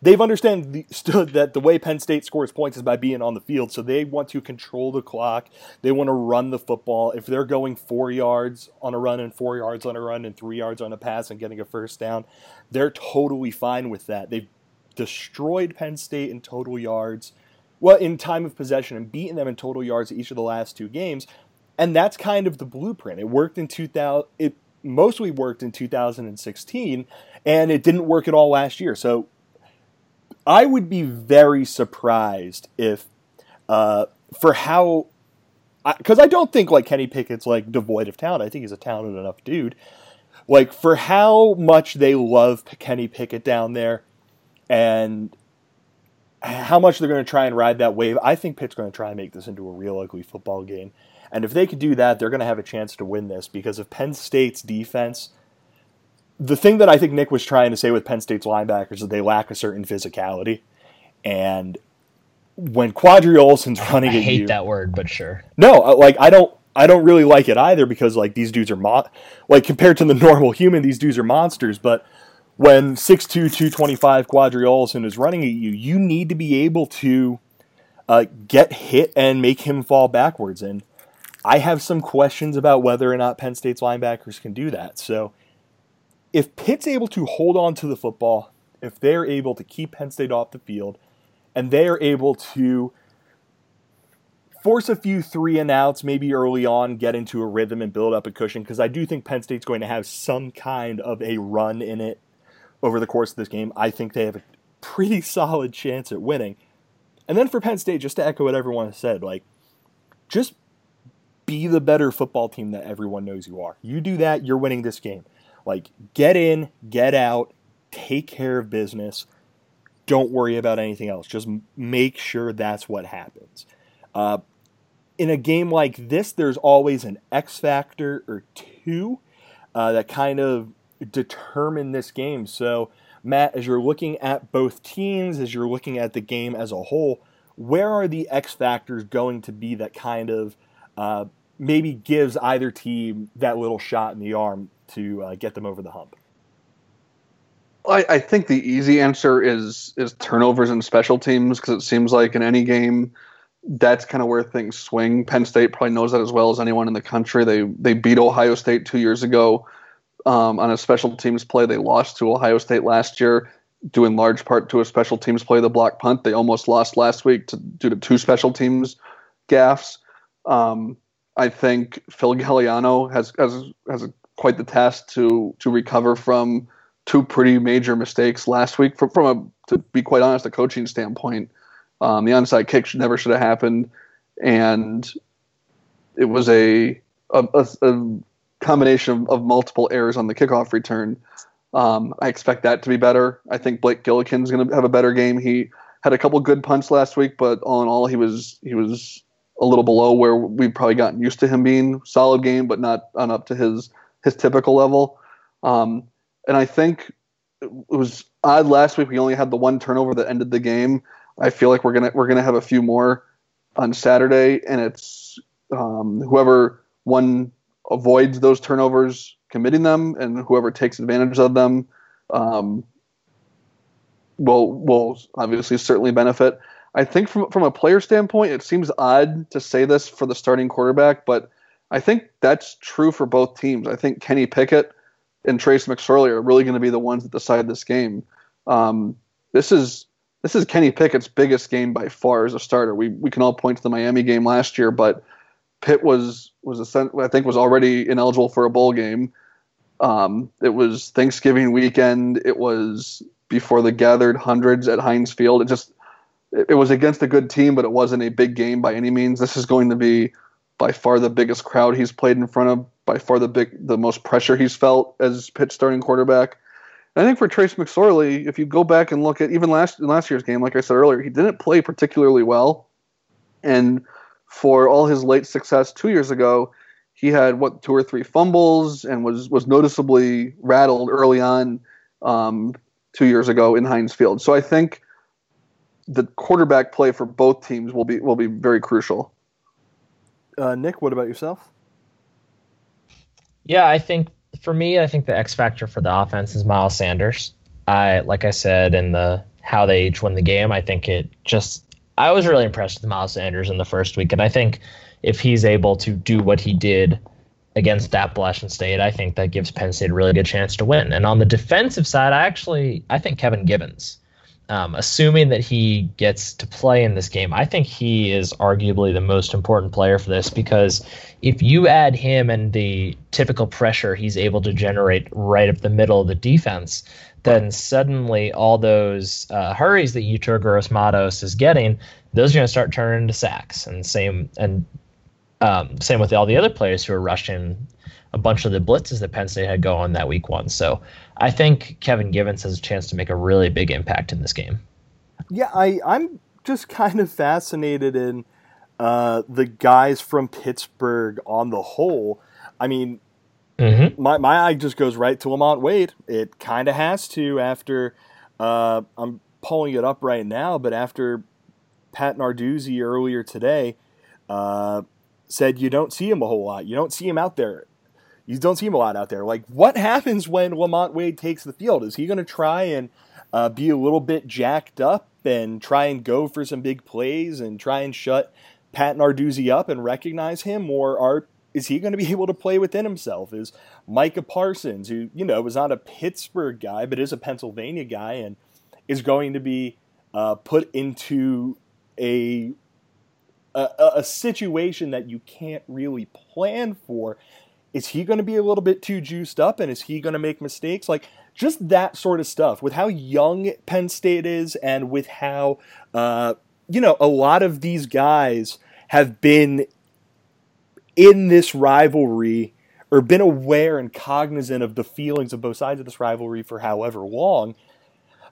they've understood that the way Penn State scores points is by being on the field. So they want to control the clock. They want to run the football. If they're going four yards on a run and four yards on a run and three yards on a pass and getting a first down, they're totally fine with that. They've destroyed Penn State in total yards, well, in time of possession, and beaten them in total yards each of the last two games. And that's kind of the blueprint. It worked in 2000. It mostly worked in 2016, and it didn't work at all last year. So I would be very surprised if, uh, for how, because I, I, don't think like Kenny Pickett's like devoid of talent. I think he's a talented enough dude. Like for how much they love Kenny Pickett down there, and how much they're going to try and ride that wave. I think Pitt's going to try and make this into a real ugly football game. And if they could do that, they're going to have a chance to win this because of Penn State's defense the thing that I think Nick was trying to say with Penn State's linebackers is they lack a certain physicality. And when Qadree Ollison's running at you. I at hate you, that word, but sure. No, uh, like I don't I don't really like it either because like these dudes are mo- like compared to the normal human, these dudes are monsters, but when 6'2", 225 Qadree Ollison is running at you, you need to be able to uh, get hit and make him fall backwards. And I have some questions about whether or not Penn State's linebackers can do that. So if Pitt's able to hold on to the football, if they're able to keep Penn State off the field, and they are able to force a few three and outs, maybe early on, get into a rhythm and build up a cushion, because I do think Penn State's going to have some kind of a run in it over the course of this game. I think they have a pretty solid chance at winning. And then for Penn State, just to echo what everyone has said, like, just be the better football team that everyone knows you are. You do that, you're winning this game. Like, get in, get out, take care of business. Don't worry about anything else. Just make sure that's what happens. Uh, in a game like this, there's always an X factor or two uh, that kind of determine this game. So, Matt, as you're looking at both teams, as you're looking at the game as a whole, where are the X factors going to be that kind of uh, maybe gives either team that little shot in the arm to uh, get them over the hump? I, I, think the easy answer is is turnovers and special teams because it seems like in any game that's kind of where things swing. Penn State probably knows that as well as anyone in the country. They they beat Ohio State two years ago um, on a special teams play. They lost to Ohio State last year, due in large part to a special teams play, the block punt. They almost lost last week to, due to two special teams gaffes. Um, I think Phil Galiano has has has quite the task to to recover from two pretty major mistakes last week. From, from a to be quite honest, a coaching standpoint, um, the onside kick should never should have happened, and it was a a, a, a combination of, of, multiple errors on the kickoff return. Um, I expect that to be better. I think Blake Gillikin's going to have a better game. He had a couple good punts last week, but all in all, he was he was a little below where we've probably gotten used to him being solid game, but not on up to his his typical level. Um, and I think it was odd last week. We only had the one turnover that ended the game. I feel like we're gonna we're gonna have a few more on Saturday, and it's um, whoever one avoids those turnovers committing them, and whoever takes advantage of them um, will will obviously certainly benefit. I think from from a player standpoint, it seems odd to say this for the starting quarterback, but I think that's true for both teams. I think Kenny Pickett and Trace McSorley are really going to be the ones that decide this game. Um, this is this is Kenny Pickett's biggest game by far as a starter. We we can all point to the Miami game last year, but Pitt was was a, I think was already ineligible for a bowl game. Um, it was Thanksgiving weekend. It was before the gathered hundreds at Heinz Field. It just it, was against a good team, but it wasn't a big game by any means. This is going to be by far the biggest crowd he's played in front of, by far the big the most pressure he's felt as Pitt starting quarterback. And I think for Trace McSorley, if you go back and look at even last in last year's game, like I said earlier, he didn't play particularly well. And for all his late success two years ago, he had what two or three fumbles and was was noticeably rattled early on um, two years ago in Heinz Field. So I think the quarterback play for both teams will be will be very crucial. Uh, Nick, what about yourself? Yeah, I think for me, I think the X factor for the offense is Miles Sanders. I like I said in the how they each win the game. I think it just I was really impressed with Miles Sanders in the first week, and I think if he's able to do what he did against Appalachian State, I think that gives Penn State a really good chance to win. And on the defensive side, I actually I think Kevin Givens um, assuming that he gets to play in this game, I think he is arguably the most important player for this because if you add him and the typical pressure he's able to generate right up the middle of the defense, then suddenly all those uh, hurries that Yetur Gross Matos is getting, those are going to start turning into sacks. And same and um, same with all the other players who are rushing a bunch of the blitzes that Penn State had going that week one. So I think Kevin Givens has a chance to make a really big impact in this game. Yeah, I, I'm just kind of fascinated in uh, the guys from Pittsburgh on the whole. I mean, mm-hmm. my, my eye just goes right to Lamont Wade. It kind of has to after, uh, I'm pulling it up right now, but after Pat Narduzzi earlier today uh, said you don't see him a whole lot. You don't see him out there you don't see him a lot out there. Like, what happens when Lamont Wade takes the field? Is he going to try and uh, be a little bit jacked up and try and go for some big plays and try and shut Pat Narduzzi up and recognize him, or are is he going to be able to play within himself? Is Micah Parsons, who you know was not a Pittsburgh guy but is a Pennsylvania guy and is going to be uh, put into a, a a situation that you can't really plan for is he going to be a little bit too juiced up and is he going to make mistakes? Like just that sort of stuff with how young Penn State is and with how, uh, you know, a lot of these guys have been in this rivalry or been aware and cognizant of the feelings of both sides of this rivalry for however long.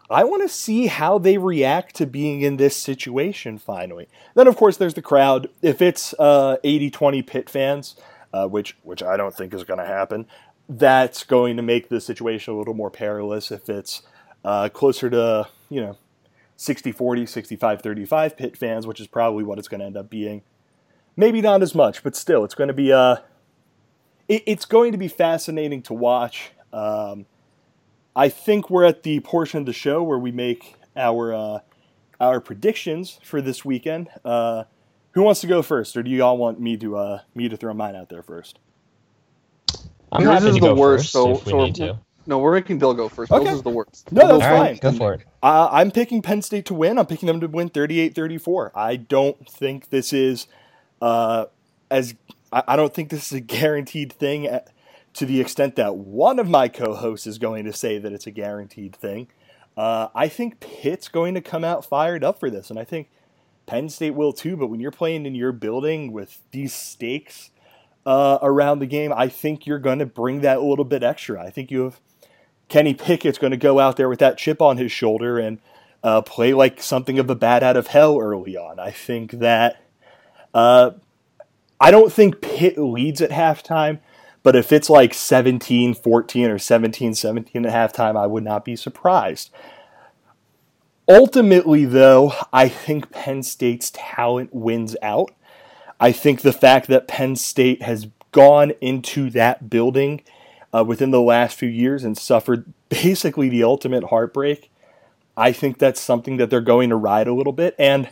I want to see how they react to being in this situation finally. Then, of course, there's the crowd. If it's uh, 80 20 Pitt fans, uh, which which I don't think is going to happen. That's going to make the situation a little more perilous if it's uh, closer to you know 60 40, 65 35 Pitt fans, which is probably what it's going to end up being. Maybe not as much, but still, it's going to be uh, it, it's going to be fascinating to watch. Um, I think we're at the portion of the show where we make our uh, our predictions for this weekend. Uh, who wants to go first, or do you all want me to uh, me to throw mine out there first? I'm Yours is the worst, so, so no, we're making Bill go first. Okay. Bill's is the worst. No, that's fine. Right, go for it. Uh, I'm picking Penn State to win. I'm picking them to win 38-34. I don't think this is uh, as I, I don't think this is a guaranteed thing at, to the extent that one of my co-hosts is going to say that it's a guaranteed thing. Uh, I think Pitt's going to come out fired up for this, and I think – Penn State will too, but when you're playing in your building with these stakes uh, around the game, I think you're going to bring that a little bit extra. I think you have Kenny Pickett's going to go out there with that chip on his shoulder and uh, play like something of a bat out of hell early on. I think that Uh, I don't think Pitt leads at halftime, but if it's like 17 14 or 17 17 at halftime, I would not be surprised. Ultimately, though, I think Penn State's talent wins out. I think the fact that Penn State has gone into that building uh, within the last few years and suffered basically the ultimate heartbreak, I think that's something that they're going to ride a little bit. And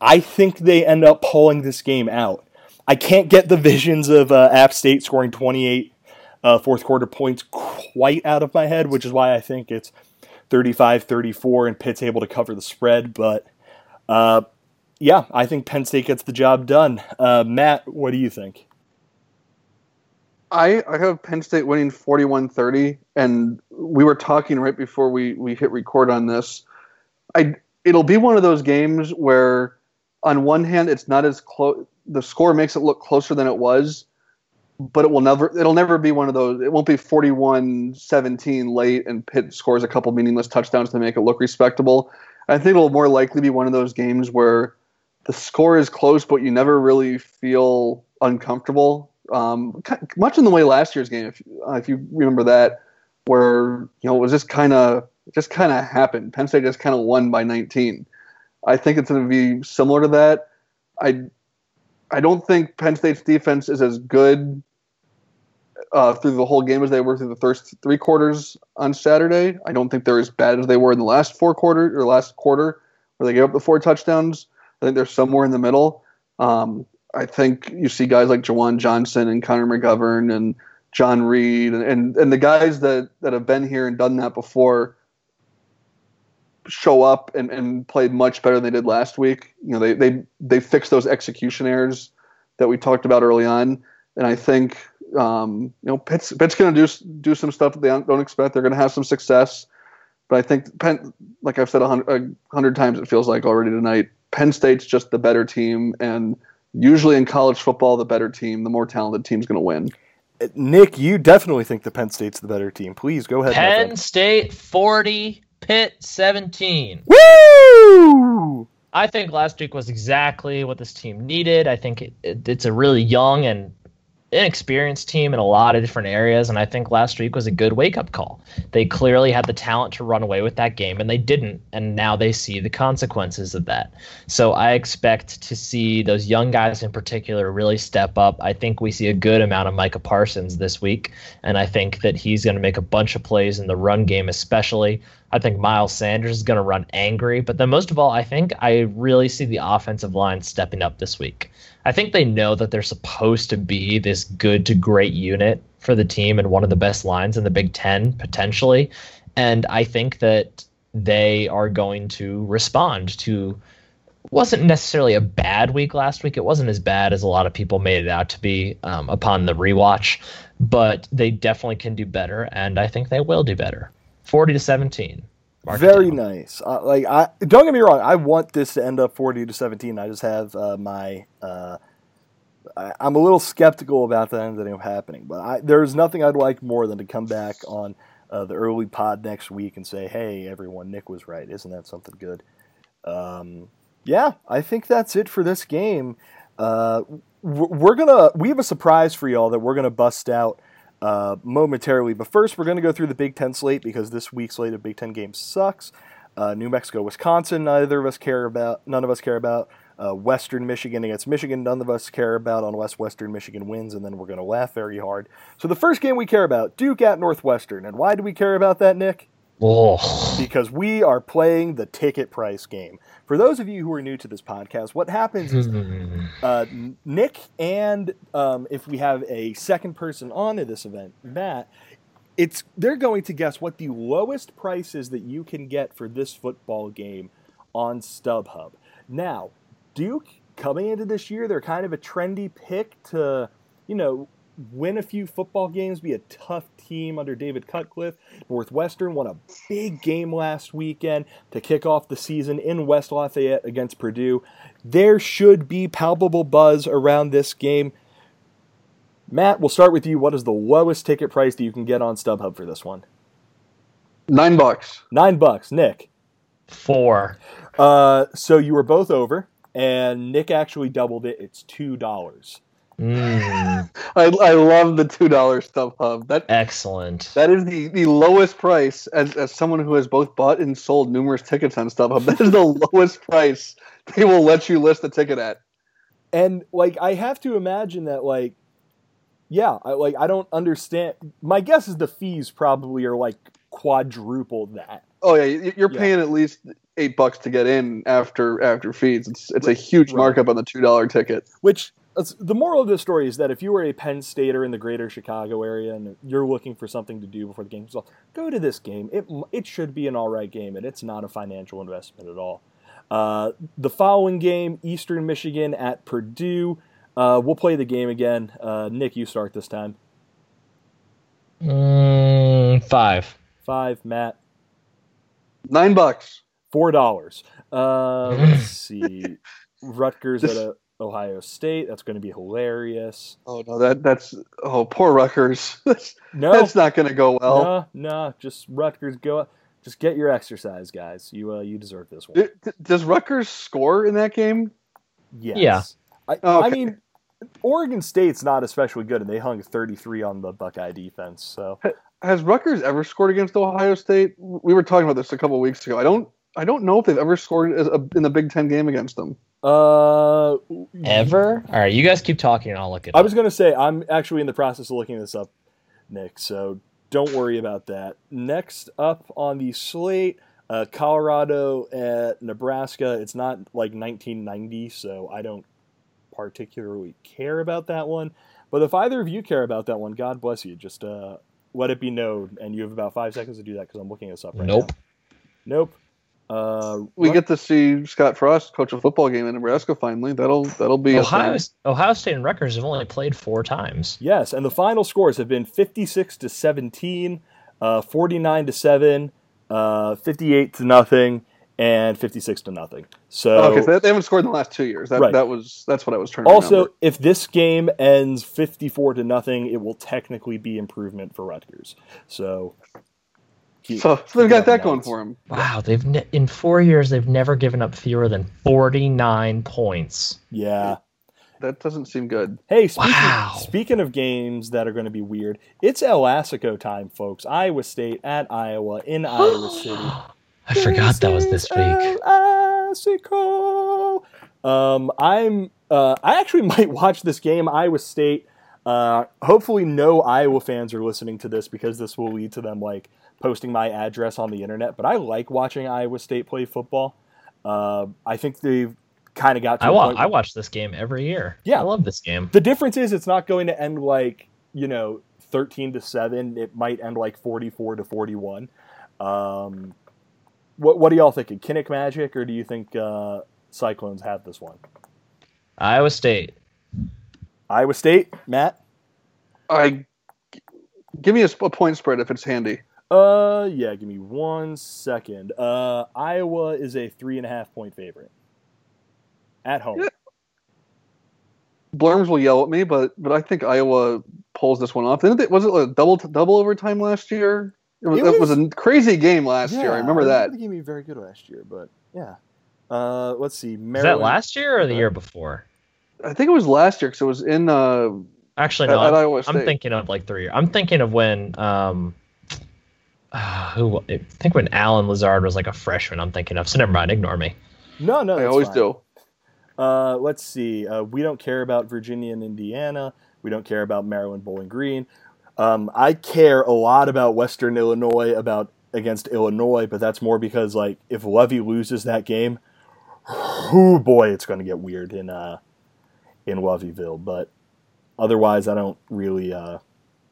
I think they end up pulling this game out. I can't get the visions of uh, App State scoring 28 uh, fourth quarter points quite out of my head, which is why I think it's 35 34 and Pitt's able to cover the spread. But uh, yeah, I think Penn State gets the job done. Uh, Matt, what do you think? I, I have Penn State winning 41 30, and we were talking right before we, we hit record on this. I It'll be one of those games where, on one hand, it's not as close, the score makes it look closer than it was, but it will never, it'll never be one of those, it won't be 41 17 late and Pitt scores a couple meaningless touchdowns to make it look respectable. I think it'll more likely be one of those games where the score is close, but you never really feel uncomfortable um, much in the way last year's game, if, uh, if you remember that, where you know it was just kind of just kind of happened. Penn State just kind of won by 19. I think it's going to be similar to that. I I don't think Penn State's defense is as good uh, through the whole game as they were through the first three quarters on Saturday. I don't think they're as bad as they were in the last four quarter or last quarter where they gave up the four touchdowns. I think they're somewhere in the middle. Um, I think you see guys like Juwan Johnson and Connor McGovern and John Reid and, and, and the guys that, that have been here and done that before show up and, and played much better than they did last week. You know, they they they fixed those execution errors that we talked about early on, and I think um, you know Pitt's Pitt's going to do do some stuff that they don't expect. They're going to have some success, but I think Penn, like I've said a hundred, a hundred times, it feels like already tonight. Penn State's just the better team, and usually in college football, the better team, the more talented team's going to win. Nick, you definitely think the Penn State's the better team. Please go ahead. Penn State 40, Pitt 17. Woo! I think last week was exactly what this team needed. I think it, it, it's a really young and inexperienced team in a lot of different areas, and I think last week was a good wake up call. They clearly had the talent to run away with that game, and they didn't, and now they see the consequences of that. So I expect to see those young guys in particular really step up. I think we see a good amount of Micah Parsons this week, and I think that he's going to make a bunch of plays in the run game, especially. I think Miles Sanders is going to run angry, but then most of all, I think I really see the offensive line stepping up this week. I think they know that they're supposed to be this good to great unit for the team and one of the best lines in the Big Ten potentially. And I think that they are going to respond to wasn't necessarily a bad week last week. It wasn't as bad as a lot of people made it out to be um, upon the rewatch, but they definitely can do better, and I think they will do better. Forty to seventeen. Mark Very nice. Uh, like I don't get me wrong, I want this to end up forty to seventeen. I just have uh, my. Uh, I, am a little skeptical about that ending up happening, but I, there's nothing I'd like more than to come back on uh, the early pod next week and say, "Hey, everyone, Nick was right. Isn't that something good?" Um, yeah, I think that's it for this game. Uh, we're gonna we have a surprise for y'all that we're gonna bust out uh, momentarily. But first, we're going to go through the Big Ten slate because this week's slate of Big Ten games sucks. Uh, New Mexico, Wisconsin, neither of us care about. None of us care about. Uh, Western Michigan against Michigan, none of us care about unless Western Michigan wins, and then we're going to laugh very hard. So the first game we care about, Duke at Northwestern, and why do we care about that, Nick? Oh. Because we are playing the ticket price game. For those of you who are new to this podcast, what happens is uh, Nick and um, if we have a second person on to this event, Matt, it's they're going to guess what the lowest price is that you can get for this football game on StubHub. Now, Duke coming into this year, they're kind of a trendy pick to, you know, win a few football games, be a tough team under David Cutcliffe. Northwestern won a big game last weekend to kick off the season in West Lafayette against Purdue. There should be palpable buzz around this game. Matt, we'll start with you. What is the lowest ticket price that you can get on StubHub for this one? Nine bucks. Nine bucks. Nick? Four. Uh, so you were both over. and Nick actually doubled it. It's two dollars. Mm, I, I love the two dollar StubHub. That excellent. that is the, the lowest price as, as someone who has both bought and sold numerous tickets on StubHub. That is the lowest price they will let you list a ticket at. And like I have to imagine that like yeah, I, like I don't understand. My guess is the fees probably are like quadruple that. Oh yeah, you- you're Yeah. paying at least eight bucks to get in after after fees. It's it's a huge Right. markup on the two dollar ticket. Which that's- the moral of the story is that if you are a Penn Stater in the greater Chicago area and you're looking for something to do before the game comes off, go to this game. It it should be an all right game, and it's not a financial investment at all. Uh, the following game, Eastern Michigan at Purdue. Uh, we'll play the game again. Uh, Nick, you start this time. Mm, five. Five, Matt, Nine bucks. four dollars. Uh, let's see, Rutgers This- at uh, Ohio State. That's going to be hilarious. Oh no, that that's oh poor Rutgers. that's, No, that's not going to go well. no, no. Just Rutgers go. Just get your exercise, guys. You uh, you deserve this one. D- d- Does Rutgers score in that game? Yes. Yeah. I, Okay. I mean, Oregon State's not especially good, and they hung 33 on the Buckeye defense. So Has Rutgers ever scored against Ohio State? We were talking about this a couple weeks ago. I don't I don't know if they've ever scored as a- in the Big Ten game against them. Uh, Ever? All right, you guys keep talking and I'll look it I up. was going to say I'm actually in the process of looking this up, Nick. So don't worry about that. Next up on the slate, uh, Colorado at Nebraska. It's not like 1990, so I don't particularly care about that one. But if either of you care about that one, God bless you. Just uh, let it be known, and you have about five seconds to do that because I'm looking this up right Nope. now. Nope. Nope. Uh, We Rut- get to see Scott Frost coach a football game in Nebraska finally. That'll that'll be Ohio. Ohio State and Rutgers have only played four times. Yes, and the final scores have been 56 to 17, uh, 49 to 7, uh, 58 to nothing, and 56 to nothing. So, Oh, okay, so they haven't scored in the last two years. That Right. that was that's what I was trying to also, remember. if this game ends 54 to nothing, it will technically be improvement for Rutgers. So, keep- So, so they've got that in going for them. Wow, they've ne- in four years they've never given up fewer than forty nine points. Yeah. That doesn't seem good. Hey, speaking, Wow. speaking of games that are going to be weird, it's El Assico time, folks. Iowa State at Iowa in Iowa City. I forgot that was this week. El Assico. Um, I'm. Uh, I actually might watch this game. Iowa State. Uh, hopefully, no Iowa fans are listening to this because this will lead to them like posting my address on the internet. But I like watching Iowa State play football. Uh, I think they've kind of got to I a wa- I watch this game every year. Yeah. I love this game. the difference is it's not going to end like you know 13 to 7 it might end like 44 to 41 um, what, what do y'all think kinnick magic or do you think uh, cyclones have this one Iowa State. iowa state matt I give me a, a point spread if it's handy. Uh yeah give me one second uh iowa is a three and a half point favorite at home Yeah. Blurms will yell at me, but but I think Iowa pulls this one off. Didn't they, was it a double double overtime last year? It was, It it was, was- a crazy game last year. I remember that. the game be very good last year but yeah uh, let's see Was Maryland. that last year or the Uh, year before? I think it was last year because it was in uh, Actually, no. at I'm, Iowa State. I'm thinking of like three. I'm thinking of when um, uh, who I think when Allen Lazard was like a freshman. I'm thinking of. So never mind. Ignore me. no no I always fine. do. Uh, let's see. Uh, we don't care about Virginia and Indiana. We don't care about Maryland, Bowling Green. Um, I care a lot about Western Illinois about against Illinois, but that's more because like if Lovie loses that game, oh boy, it's going to get weird in uh, in Lovieville. But otherwise, I don't really.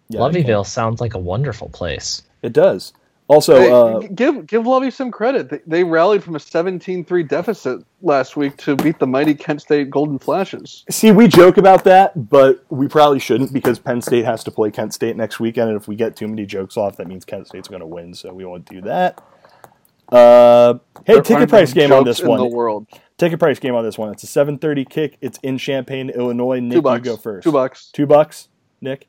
Yeah, Lovieville sounds like a wonderful place. It does. Also, Hey, uh, give give Lovie some credit. They, they rallied from a 17-3 deficit last week to beat the mighty Kent State Golden Flashes. See, we joke about that, but we probably shouldn't because Penn State has to play Kent State next weekend, and if we get too many jokes off, that means Kent State's going to win, so we won't do that. Uh, hey, There ticket aren't price game on this in the one. world. Ticket price game on this one. It's a 7:30 kick. It's in Champaign, Illinois. Nick, Two bucks. you go first. Two bucks. Two bucks. Nick.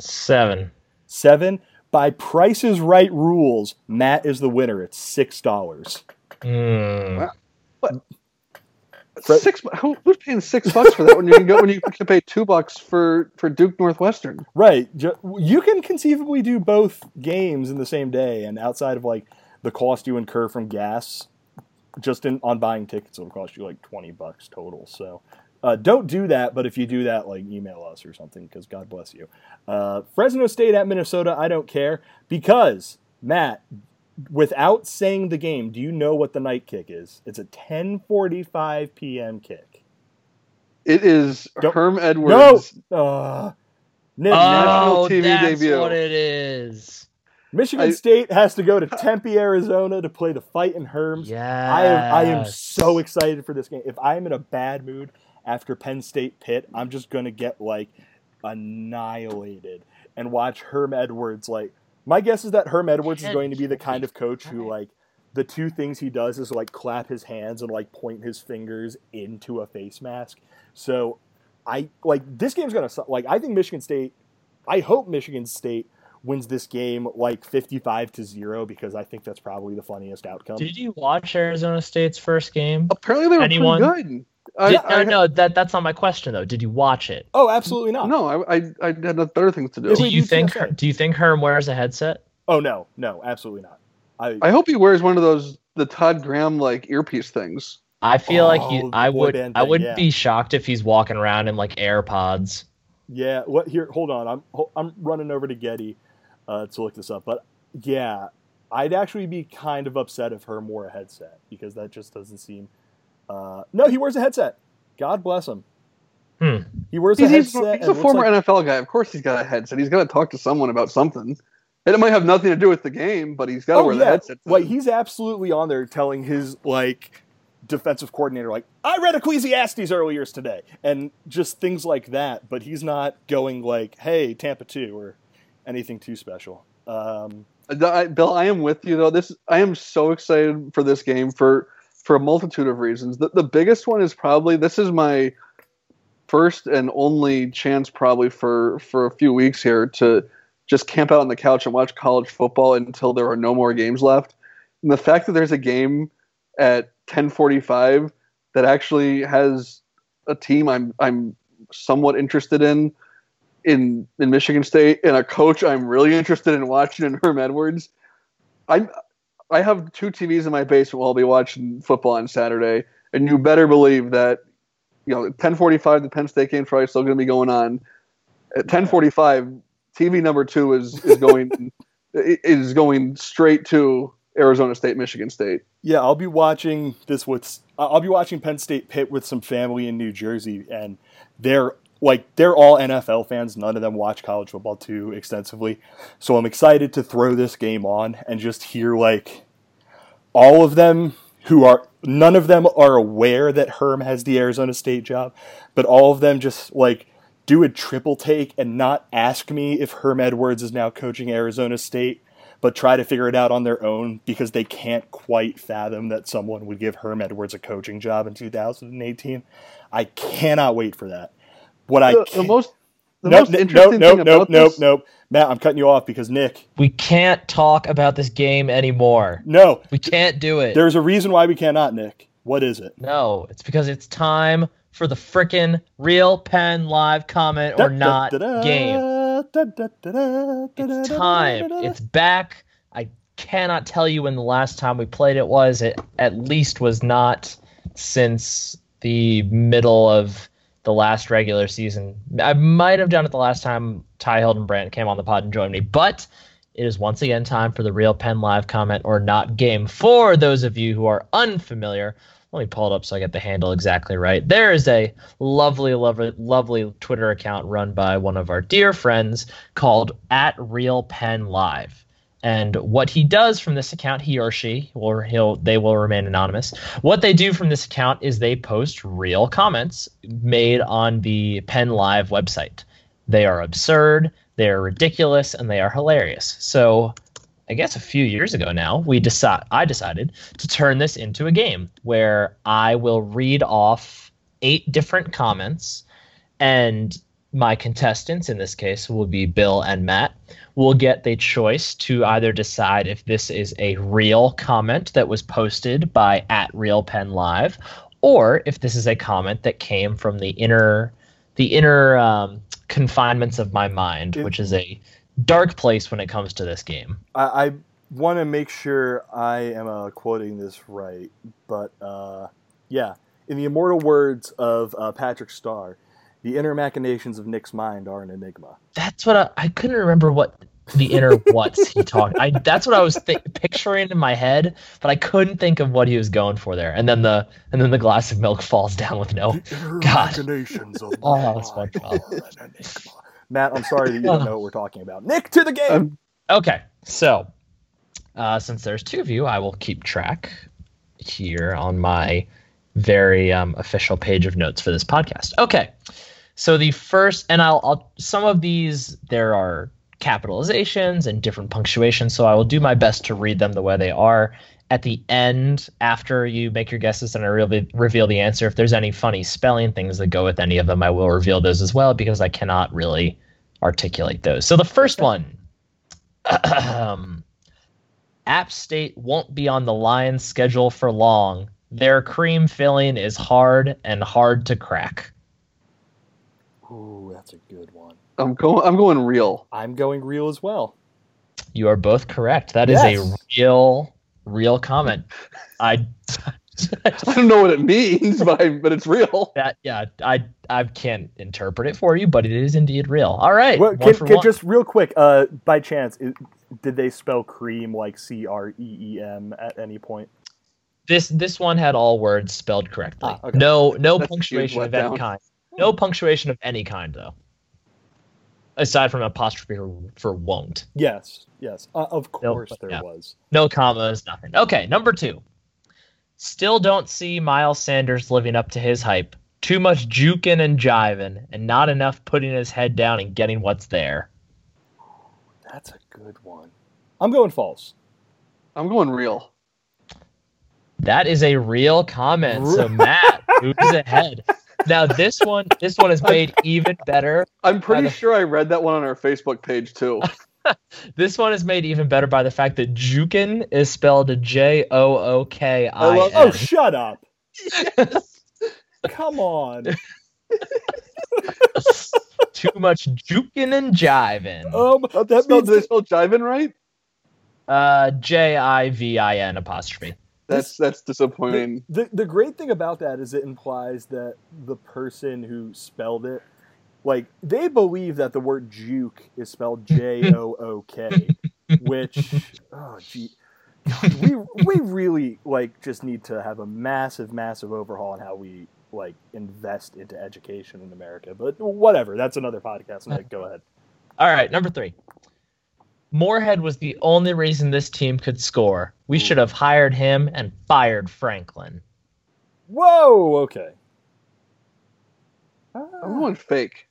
Seven. Seven. By Price's Right rules, Matt is the winner. It's six dollars. Mm. Fred, six. Who, who's paying six bucks for that when you can go when you can pay two bucks for for Duke Northwestern? Right. You can conceivably do both games in the same day, and outside of like the cost you incur from gas, just in on buying tickets, it'll cost you like twenty bucks total. So. Uh, don't do that, but if you do that, like email us or something, because God bless you. Uh, Fresno State at Minnesota, I don't care because Matt, without saying the game, do you know what the night kick is? It's a 10:45 p.m. kick. It is Don't, Herm Edwards. No. Uh, national TV that's debut. what it is. Michigan I, State has to go to Tempe, Arizona to play the fight in Herms. Yeah, I am I am so excited for this game. If I'm in a bad mood after Penn State Pitt, I'm just gonna get like annihilated and watch Herm Edwards like my guess is that Herm Edwards is going to be the kind of coach who like the two things he does is like clap his hands and like point his fingers into a face mask. So I like this game's gonna like I think Michigan State. I hope Michigan State wins this game like 55 to 0 because I think that's probably the funniest outcome. Did you watch Arizona State's first game? Apparently they were Anyone? pretty good. I, Did, I, no, no, that that's not my question though. Did you watch it? Oh, absolutely not. No, I, I, I had better things to do. Do you think? Do you think Herm wears a headset? Oh no, no, absolutely not. I, I hope he wears one of those the Todd Graham like earpiece things. I feel oh, like he, oh, I would thing, I wouldn't yeah. be shocked if he's walking around in like AirPods. Yeah. What here? Hold on. I'm I'm running over to Getty uh, to look this up, but yeah, I'd actually be kind of upset if Herm wore a headset because that just doesn't seem uh, no, he wears a headset. God bless him. Hmm. He wears a he's, headset. He's a former like... NFL guy. Of course, he's got a headset. He's got to talk to someone about something. And it might have nothing to do with the game, but he's got to oh, wear yeah. the headset. Like he's absolutely on there telling his like defensive coordinator, like I read Ecclesiastes earlier today, and just things like that. But he's not going like, "Hey, Tampa two or anything too special. Um, I, Bill, I am with you though. This I am so excited for this game for for a multitude of reasons. The, the biggest one is probably this is my first and only chance probably for for a few weeks here to just camp out on the couch and watch college football until there are no more games left. And the fact that there's a game at 10:45 that actually has a team I'm I'm somewhat interested in in in Michigan State and a coach I'm really interested in watching in Herm Edwards. I'm I have two TVs in my basement while I'll be watching football on Saturday, and you better believe that you know 10:45 the Penn State game probably is still going to be going on. At 10:45, TV number two is is going is going straight to Arizona State, Michigan State. Yeah, I'll be watching this with I'll be watching Penn State Pitt with some family in New Jersey, and they're like they're all NFL fans. None of them watch college football too extensively. So I'm excited to throw this game on and just hear like all of them who are none of them are aware that Herm has the Arizona State job, but all of them just like do a triple take and not ask me if Herm Edwards is now coaching Arizona State, but try to figure it out on their own because they can't quite fathom that someone would give Herm Edwards a coaching job in 2018. I cannot wait for that. What I the most the nope, most interesting nope, thing nope, about nope, this... nope, nope. Matt, I'm cutting you off because Nick. We can't talk about this game anymore. No, we can't do it. There's a reason why we cannot, Nick. What is it? No, it's because it's time for the frickin' real pen live comment or not game. It's time. It's back. I cannot tell you when the last time we played it was. It at least was not since the middle of the last regular season. I might have done it the last time Ty Hildenbrandt came on the pod and joined me, but it is once again time for the real pen live comment or not game. For those of you who are unfamiliar, let me pull it up so I get the handle exactly right. There is a lovely, lovely, lovely Twitter account run by one of our dear friends called at Real PennLive. And what he does from this account, he or she, or he'll, they will remain anonymous. What they do from this account is they post real comments made on the PennLive website. They are absurd, they are ridiculous, and they are hilarious. So, I guess a few years ago now, we decide I decided to turn this into a game where I will read off eight different comments, and my contestants in this case will be Bill and Matt will get the choice to either decide if this is a real comment that was posted by at Real PennLive, or if this is a comment that came from the inner the inner um, confinements of my mind, It- which is a dark place when it comes to this game. I, I want to make sure I am uh, quoting this right, but uh, yeah, in the immortal words of uh, Patrick Star, the inner machinations of Nick's mind are an enigma. That's what I, I couldn't remember what the inner what's he talked. I that's what I was thi- picturing in my head, but I couldn't think of what he was going for there. And then the and then the glass of milk falls down with no. The inner God. of Oh, my that's mind SpongeBob. are an enigma. Matt, I'm sorry that you don't know what we're talking about. Nick, to the game. I'm- Okay, so uh, since there's two of you, I will keep track here on my very um, official page of notes for this podcast. Okay, so the first, and I'll, I'll some of these there are capitalizations and different punctuations, so I will do my best to read them the way they are. At the end, after you make your guesses and I reveal, reveal the answer, if there's any funny spelling things that go with any of them, I will reveal those as well because I cannot really articulate those. So the first one um, App State won't be on the Lions schedule for long. Their cream filling is hard and hard to crack. Ooh, that's a good one. I'm going. I'm going real. I'm going real as well. You are both correct. That is Yes. a real, real comment. I I don't know what it means, but I, but it's real. that yeah, I I can't interpret it for you, but it is indeed real. All right, Well, can, can- just real quick, uh, by chance, i did they spell cream like C R E E M at any point? this this one had all words spelled correctly. Ah, okay. No no That's punctuation of any kind. No punctuation of any kind though. Aside from apostrophe for, for won't. Yes, yes, uh, of course but there yeah. was. No commas, nothing. Okay, number two. Still don't see Miles Sanders living up to his hype. Too much juking and jiving, and not enough putting his head down and getting what's there. That's a good one. I'm going false. I'm going real. That is a real comment. So Matt moves ahead. Now this one, this one is made even better. I'm pretty the- sure I read that one on our Facebook page too. This one is made even better by the fact that Jukin is spelled J O O K I I love- Oh, shut up! Come on. Too much jukin and jiving. Um, That that spelled, means they spell jiving right? Uh, J I V I N apostrophe. That's that's disappointing. the the great thing about that is it implies that the person who spelled it, like they believe that the word juke is spelled J O O K, which oh gee, God, we we really like just need to have a massive massive overhaul on how we like invest into education in America. But whatever, that's another podcast. Nick, go ahead. All right, number three. Moorhead was the only reason this team could score. We Ooh. should have hired him and fired Franklin. Whoa, okay. I'm Ah, going fake.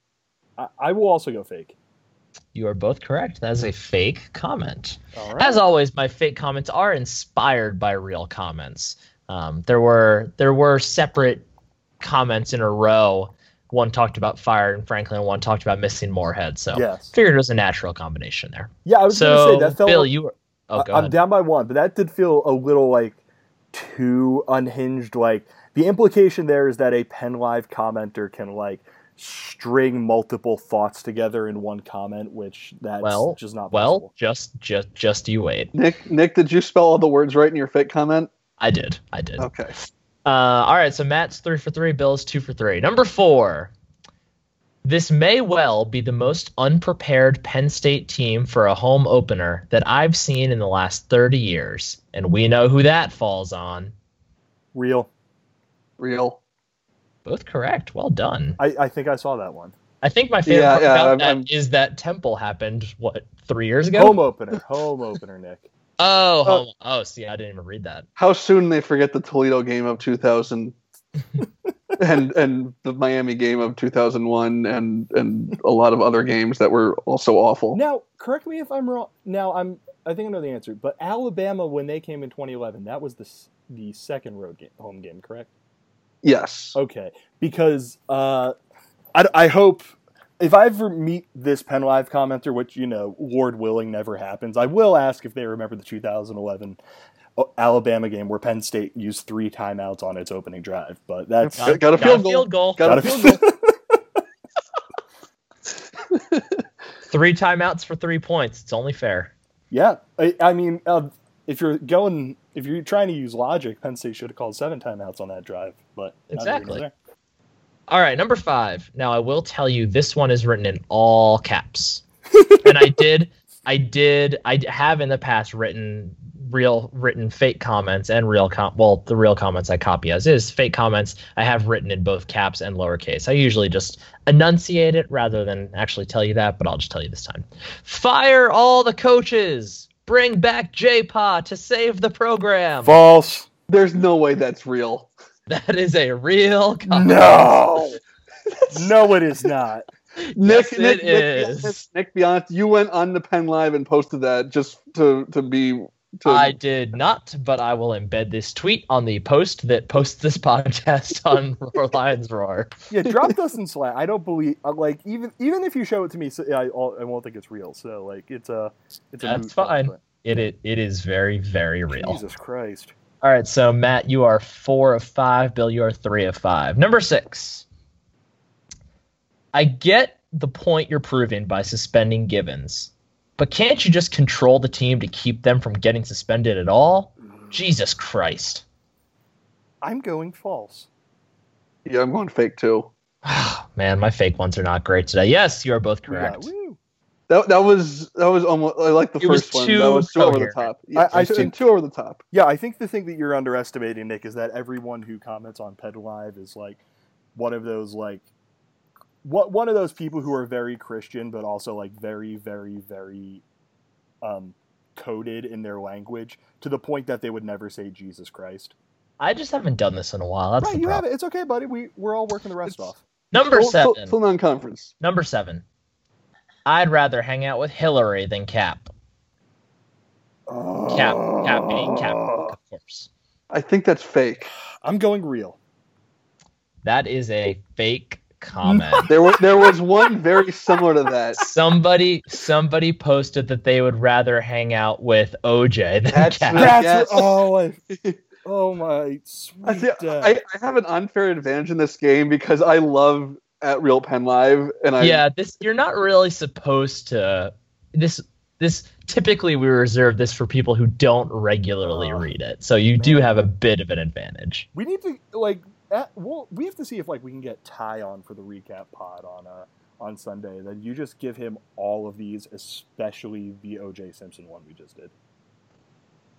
I, I will also go fake. You are both correct. That is a fake comment. All right. As always, my fake comments are inspired by real comments. Um, there were there were separate comments in a row. One talked about fire and Franklin, one talked about missing Moorhead. So yes. figured it was a natural combination there. Yeah, I was so going to say that felt. Bill, you were. Oh, I- go I'm down by one, but that did feel a little like too unhinged. Like the implication there is that a PennLive commenter can like string multiple thoughts together in one comment, which that's Well, just not Well, possible. just just just you wait. Nick, Nick, did you spell all the words right in your fake comment? I did. I did. Okay. Uh, all right, so Matt's three for three, Bill's two for three. Number four. This may well be the most unprepared Penn State team for a home opener that I've seen in the last 30 years. And we know who that falls on. Real. Real. Both correct. Well done. I, I think I saw that one. I think my favorite Yeah, part yeah, about I'm- that is I'm- that Temple happened, what, three years ago? Home opener. Home opener, Nick. Oh, home. Oh, see, I didn't even read that. How soon they forget the Toledo game of 2000 and and the Miami game of 2001 and and a lot of other games that were also awful. Now, correct me if I'm wrong. Now, I'm I think I know the answer, but Alabama when they came in 2011, that was the the second road game, home game, correct? Yes. Okay, because uh, I, I hope if I ever meet this PennLive commenter, which you know, Lord willing, never happens, I will ask if they remember the 2011 Alabama game where Penn State used three timeouts on its opening drive. But that's got, got a field goal. Field goal. Got a field goal. three timeouts for three points. It's only fair. Yeah, I, I mean, uh, if you're going, if you're trying to use logic, Penn State should have called seven timeouts on that drive. But exactly. All right, number five. Now I will tell you, this one is written in all caps, and I did, I did, I have in the past written real written fake comments and real com well the real comments I copy as is fake comments I have written in both caps and lowercase. I usually just enunciate it rather than actually tell you that, but I'll just tell you this time. Fire all the coaches. Bring back JoePa to save the program. False. There's no way that's real. That is a real comment. No. no, it is not. Nick, Yes, Nick, it Nick, is. Nick, be honest, you went on the PennLive and posted that just to to be. To, I did not, but I will embed this tweet on the post that posts this podcast on Roar Lions Roar. Yeah, drop this in Slack. I don't believe uh, like even even if you show it to me, so, I I'll- I won't think it's real. So like it's a it's a That's moot point, fine. but- It, it it is very very real. Jesus Christ. All right, so Matt, you are four of five. Bill, you are three of five. Number six. I get the point you're proving by suspending Givens, but can't you just control the team to keep them from getting suspended at all? Jesus Christ. I'm going false. yeah, I'm going fake too. Man, my fake ones are not great today. Yes, you are both correct. woo. That that was that was almost I like the It was first one. That was two over the top. Yeah, I- I two, think- over the top. Yeah, I think the thing that you're underestimating, Nick, is that everyone who comments on PennLive is like one of those like what one of those people who are very Christian, but also like very, very, very um, coded in their language to the point that they would never say Jesus Christ. I just haven't done this in a while. That's right, the you have problem. it. It's okay, buddy. We we're all working the rest It's- off. Number Full- seven. full, full non-conference. Number seven. I'd rather hang out with Hillary than Cap. Cap, Cap being Cap, of course. I think that's fake. I'm going real. That is a fake comment. There was there was one very similar to that. somebody, somebody posted that they would rather hang out with OJ than That's Cap. right. That's Yes. oh, I, oh my I, sweet. see, uh, I, I have an unfair advantage in this game because I love at Real PennLive, and I yeah, this you're not really supposed to. This this typically we reserve this for people who don't regularly Oh, read it, so you do have a bit of an advantage. we need to like at, well, we have to see if like we can get Ty on for the recap pod on uh on Sunday. Then you just give him all of these, especially the OJ Simpson one we just did.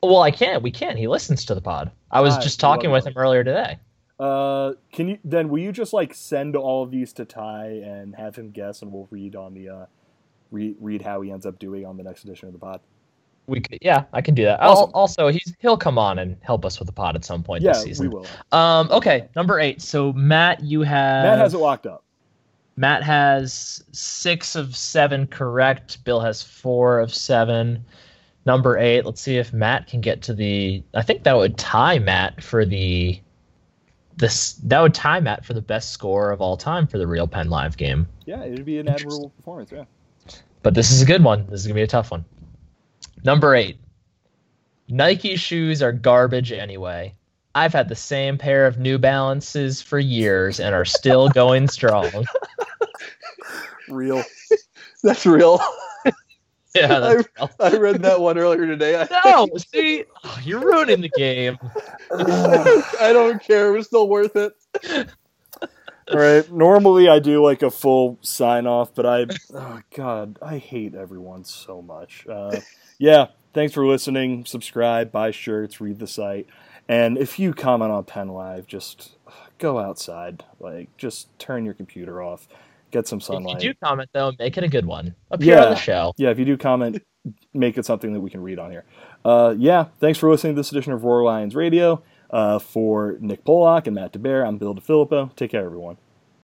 Well, I can't. We can't. He listens to the pod. I was Ah, just talking with him earlier today. Uh, can you then will you just like send all of these to Ty and have him guess, and we'll read on the uh read read how he ends up doing on the next edition of the pod. We could, yeah, I can do that. Awesome. Also, he's he'll come on and help us with the pod at some point Yeah, this season. we will. Um, okay, number eight. So Matt, you have Matt has it locked up. Matt has six of seven correct. Bill has four of seven. Number eight. Let's see if Matt can get to the. I think that would tie Matt for the. This that would tie Matt for the best score of all time for the Real PennLive game. Yeah, it'd be an admirable performance. Yeah. But this is a good one. This is gonna be a tough one. Number eight. Nike shoes are garbage anyway. I've had the same pair of New Balances for years and are still going strong. Real. that's real. Yeah, that's real. I read that one earlier today. I, No, see, oh, you're ruining the game. I, don't, care. It was still worth it. All right. Normally I do like a full sign off, but I, oh god, I hate everyone so much. Uh, yeah. Thanks for listening. Subscribe, buy shirts, read the site, and if you comment on PennLive, just go outside. Like, just turn your computer off, get some sunlight. If you do comment though, make it a good one. Appear on the show. Yeah, if you do comment, make it something that we can read on here. Uh, yeah, thanks for listening to this edition of Roar Lions Radio. Uh, for Nick Pollock and Matt DeBear, I'm Bill DeFilippo. Take care, everyone.